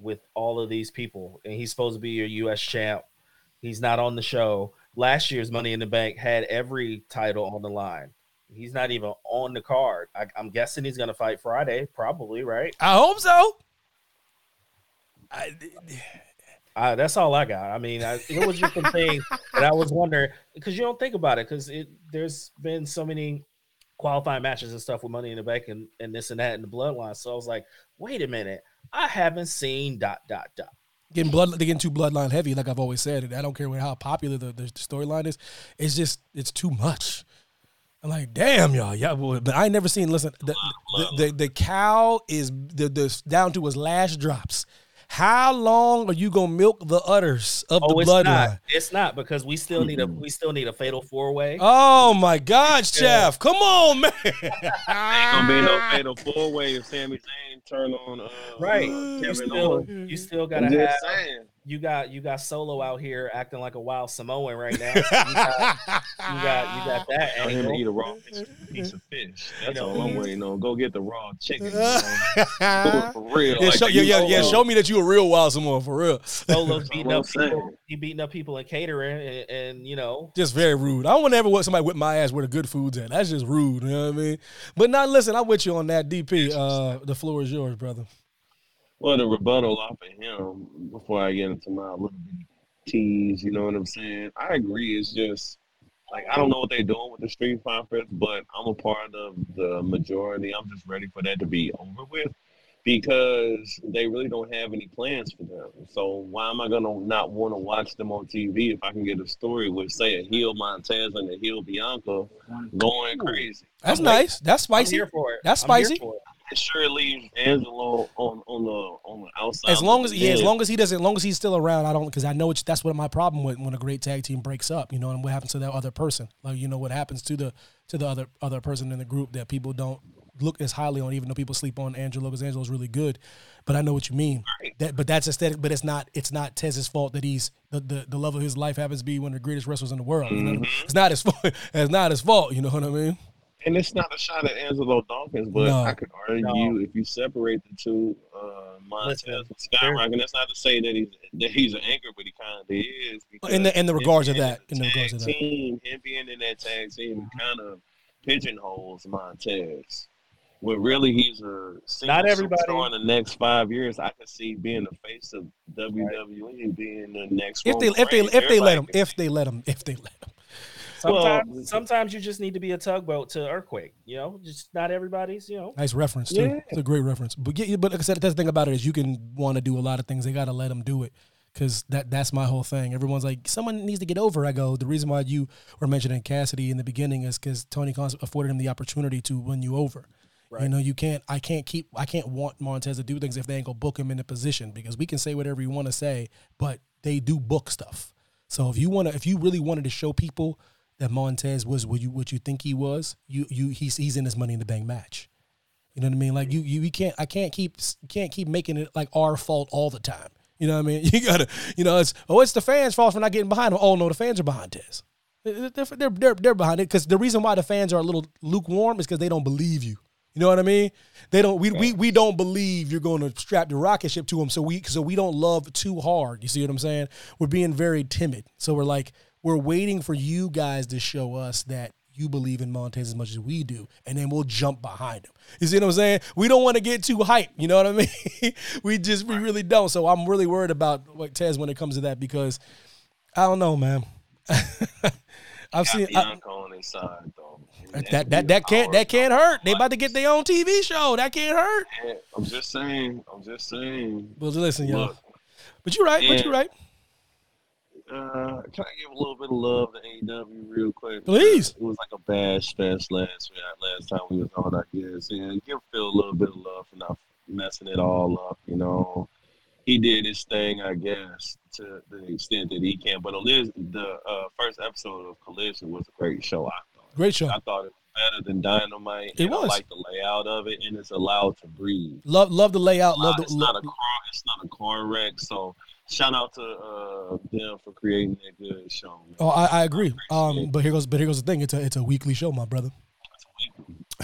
Speaker 3: with all of these people, and he's supposed to be your U.S. champ. He's not on the show. Last year's Money in the Bank had every title on the line. He's not even on the card. I, am guessing he's going to fight Friday, probably, right?
Speaker 2: I hope so. I,
Speaker 3: uh, that's all I got. I mean, I, it was just a thing that I was wondering because you don't think about it because there's been so many qualifying matches and stuff with Money in the Bank and, and this and that in the Bloodline. So I was like, wait a minute, I haven't seen dot dot dot.
Speaker 2: Getting blood, they getting too bloodline heavy, like I've always said. I don't care how popular the, the storyline is. It's just it's too much. I'm like, damn, y'all, yeah, but I never seen. Listen, the the, the, the cow is the, the down to his last drops. How long are you gonna milk the udders of oh, the bloodline?
Speaker 3: Not. It's not because we still need a we still need a fatal four way.
Speaker 2: Oh my God, Chef! Come on, man.
Speaker 4: Ain't gonna be no fatal four way if Sami Zayn turn on. Uh,
Speaker 3: right, uh, you still, you still gotta have. Saying you got you got Solo out here acting like a wild Samoan right now. So you, got, you got you got that.
Speaker 4: I him to eat a raw piece of fish. That's you know, all I'm waiting on. Go get the raw chicken. You know? for real.
Speaker 2: Yeah, like, show, yeah, yeah, yeah. Show me that you a real wild Samoan for real.
Speaker 3: Solo's beating up people. He beating up people in catering, and, and, you know,
Speaker 2: just very rude. I don't want to ever want somebody whip my ass where the good food's at. That's just rude. You know what I mean? But now, listen, I'm with you on that. DP, uh, the floor is yours, brother.
Speaker 4: Well, the rebuttal off of him before I get into my little bit tease, you know what I'm saying? I agree. It's just like I don't know what they're doing with the Street Profits, but I'm a part of the majority. I'm just ready for that to be over with because they really don't have any plans for them. So why am I gonna not want to watch them on TV if I can get a story with say a heel Montez and a heel Bianca going crazy?
Speaker 2: That's I'm nice. Like, That's spicy. That's spicy
Speaker 4: it sure leaves Angelo on on the on the outside.
Speaker 2: As long as yeah, as long as he doesn't, as long as he's still around, I don't because I know it's that's what my problem with when a great tag team breaks up. You know, and what happens to that other person? Like you know what happens to the to the other other person in the group that people don't look as highly on, even though people sleep on Angelo because Angelo's really good. But I know what you mean. Right. That, but that's aesthetic. But it's not. It's not Tez's fault that he's the, the, the love of his life happens to be one of the greatest wrestlers in the world. You know, mm-hmm. it's not his fault. It's not his fault. You know what I mean?
Speaker 4: And it's not a shot at Angelo Dawkins, but no, I could argue no. if you separate the two, uh, Montez and Skyrock, and that's not to say that he's that he's an anchor, but he kind of is.
Speaker 2: In the in the regards of that, in the regards of that,
Speaker 4: team, him being in that tag team kind of pigeonholes Montez. When really he's a
Speaker 3: not everybody
Speaker 4: in the next five years, I could see being the face of WWE, right. being the next.
Speaker 2: If they if they if they let him, if they let him, if they let him.
Speaker 3: Sometimes, well, sometimes you just need to be a tugboat to earthquake. You know, just not everybody's. You know,
Speaker 2: nice reference too. Yeah. It's a great reference. But yeah, but like I said, that's the thing about it is you can want to do a lot of things. They got to let them do it because that that's my whole thing. Everyone's like, someone needs to get over. I go, the reason why you were mentioning Cassidy in the beginning is because Tony Khan afforded him the opportunity to win you over. Right. You know, you can't. I can't keep. I can't want Montez to do things if they ain't gonna book him in a position because we can say whatever you want to say, but they do book stuff. So if you want to, if you really wanted to show people that Montez was what you what you think he was, you you he's he's in this Money in the Bank match. You know what I mean? Like you you, you can't I can't keep can't keep making it like our fault all the time. You know what I mean? You gotta you know it's oh it's the fans' fault for not getting behind him. Oh no, the fans are behind Tez. They're they're they're, they're behind it because the reason why the fans are a little lukewarm is because they don't believe you. You know what I mean? They don't. We, we we don't believe you're going to strap the rocket ship to them. So we so we don't love too hard. You see what I'm saying? We're being very timid. So we're like, we're waiting for you guys to show us that you believe in Montez as much as we do, and then we'll jump behind him. You see what I'm saying? We don't want to get too hype. You know what I mean? we just we really don't. So I'm really worried about what Tez when it comes to that because I don't know, man. I've seen
Speaker 4: Bianca on his side though.
Speaker 2: that that that can't that can't hurt. They about to get their own TV show. That can't hurt.
Speaker 4: Yeah, I'm just saying. I'm just saying.
Speaker 2: Well, listen, y'all. But you're right. But you're right.
Speaker 4: Uh, can I give a little bit of love to AEW real quick?
Speaker 2: Please.
Speaker 4: It was like a bash fest last week, last time we was on, I guess. And give Phil a little bit of love for not messing it all up. You know, he did his thing, I guess, to the extent that he can. But Eliz- the uh, first episode of Collision was a great show. I thought.
Speaker 2: Great show.
Speaker 4: I thought it was better than Dynamite.
Speaker 2: It was.
Speaker 4: I like the layout of it, and it's allowed to breathe.
Speaker 2: Love love the layout. Love
Speaker 4: Uh,
Speaker 2: the.
Speaker 4: it's not a car. It's not a car wreck. So shout out to uh, them for creating that good show. Man.
Speaker 2: oh, I, I agree. Um, but here goes. But here goes the thing. It's a it's a weekly show, my brother.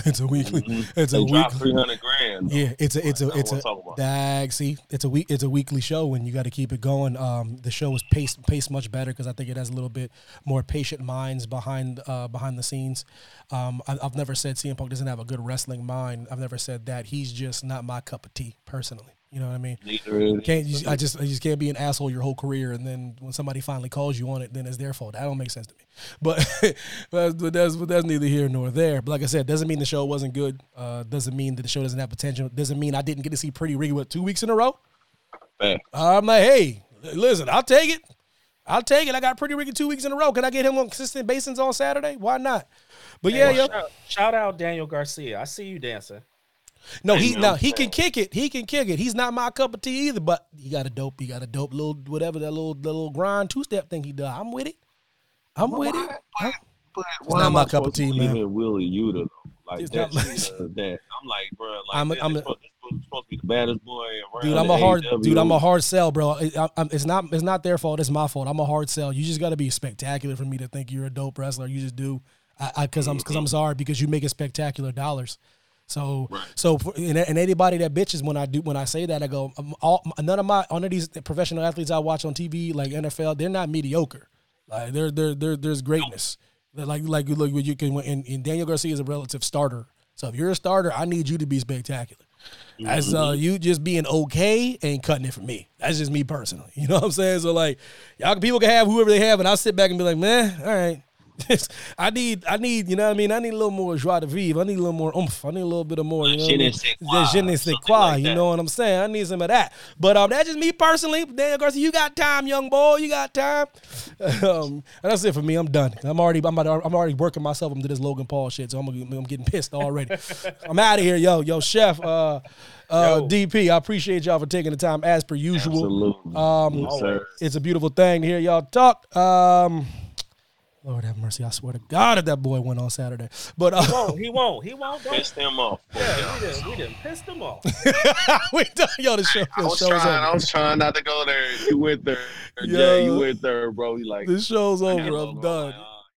Speaker 2: It's a weekly.
Speaker 4: Mhm.
Speaker 2: It's a
Speaker 4: They dropped
Speaker 2: weekly.
Speaker 4: three hundred grand. though.
Speaker 2: Yeah, it's a it's a it's a dag. See, it's a week. It's a weekly show, and you got to keep it going. Um, the show is paced paced much better because I think it has a little bit more patient minds behind uh behind the scenes. Um, I, I've never said CM Punk doesn't have a good wrestling mind. I've never said that. He's just not my cup of tea personally. You know what I mean?
Speaker 4: Neither
Speaker 2: Can't you, I just I just can't be an asshole your whole career, and then when somebody finally calls you on it, then it's their fault. That don't make sense to me. But but, but that's but that's neither here nor there. But like I said, doesn't mean the show wasn't good. Uh, doesn't mean that the show doesn't have potential. Doesn't mean I didn't get to see Pretty Ricky what two weeks in a row.
Speaker 4: fact.
Speaker 2: I'm like, hey, listen, I'll take it. I'll take it. I got Pretty Ricky two weeks in a row. Can I get him on consistent basis on Saturday? Why not? But yeah,
Speaker 3: Well,
Speaker 2: yo,
Speaker 3: shout, shout out Daniel Garcia. I see you dancing.
Speaker 2: No, he now
Speaker 4: no,
Speaker 2: he can kick it. He can kick it. He's not my cup of tea either. But he got a dope. He got a dope little whatever that little that little grind two step thing he does. I'm with it. I'm with it.
Speaker 4: But, but
Speaker 2: It's not my cup of tea,
Speaker 4: believe
Speaker 2: man.
Speaker 4: in Wheeler Yuta though? Like
Speaker 2: It's
Speaker 4: that,
Speaker 2: not my-
Speaker 4: uh, that I'm like, bro, like
Speaker 2: I'm a-
Speaker 4: this,
Speaker 2: I'm a-
Speaker 4: supposed, supposed to be the baddest boy around.
Speaker 2: Dude, I'm a hard
Speaker 4: AEW.
Speaker 2: dude. I'm a hard sell, bro. It- I- I'm- it's not it's not their fault. It's my fault. I'm a hard sell. You just got to be spectacular for me to think you're a dope wrestler. You just do. I because I'm because I'm sorry because you making spectacular dollars. So right. so for, and, and anybody that bitches when I do when I say that I go um, all none of my none of these professional athletes I watch on TV like NFL they're not mediocre. Like they're they're, they're there's greatness. They're like like you look you can and, and Daniel Garcia is a relative starter. So if you're a starter, I need you to be spectacular. As uh, you just being okay ain't cutting it for me. That's just me personally. You know what I'm saying? So like, y'all people can have whoever they have, and I'll sit back and be like, man, all right. I need, I need, you know what I mean? I need a little more joie de vivre. I need a little more oomph. I need a little bit of more, you know what I
Speaker 4: Je ne
Speaker 2: mean?
Speaker 4: sais
Speaker 2: The
Speaker 4: quoi,
Speaker 2: je ne sais
Speaker 4: something
Speaker 2: quoi,
Speaker 4: like
Speaker 2: you
Speaker 4: that.
Speaker 2: know what I'm saying? I need some of that. But um, that's just me personally. Daniel Garcia, you got time, young boy. You got time. um, and that's it for me. I'm done. I'm already, I'm, about I'm already working myself into this Logan Paul shit, so I'm, I'm getting pissed already. I'm out of here, yo, yo, chef. Uh, uh,
Speaker 3: Yo.
Speaker 2: DP, I appreciate y'all for taking the time as per usual.
Speaker 4: Absolutely.
Speaker 2: Um,
Speaker 4: yes, sir.
Speaker 2: It's a beautiful thing to hear y'all talk. Um, Lord have mercy. I swear to God, if that boy went on Saturday. But uh,
Speaker 3: Won't he won't he won't. Don't,
Speaker 4: Pissed him off.
Speaker 3: yeah, we done we done pissed him off.
Speaker 2: we done, yo, the show,
Speaker 4: I
Speaker 2: the
Speaker 4: was
Speaker 2: show's
Speaker 4: trying. I was trying not to go there. You went there.
Speaker 2: Yo.
Speaker 4: Yeah, you went there, bro. You like
Speaker 2: this show's over. I'm
Speaker 4: Logan on
Speaker 2: done.
Speaker 4: my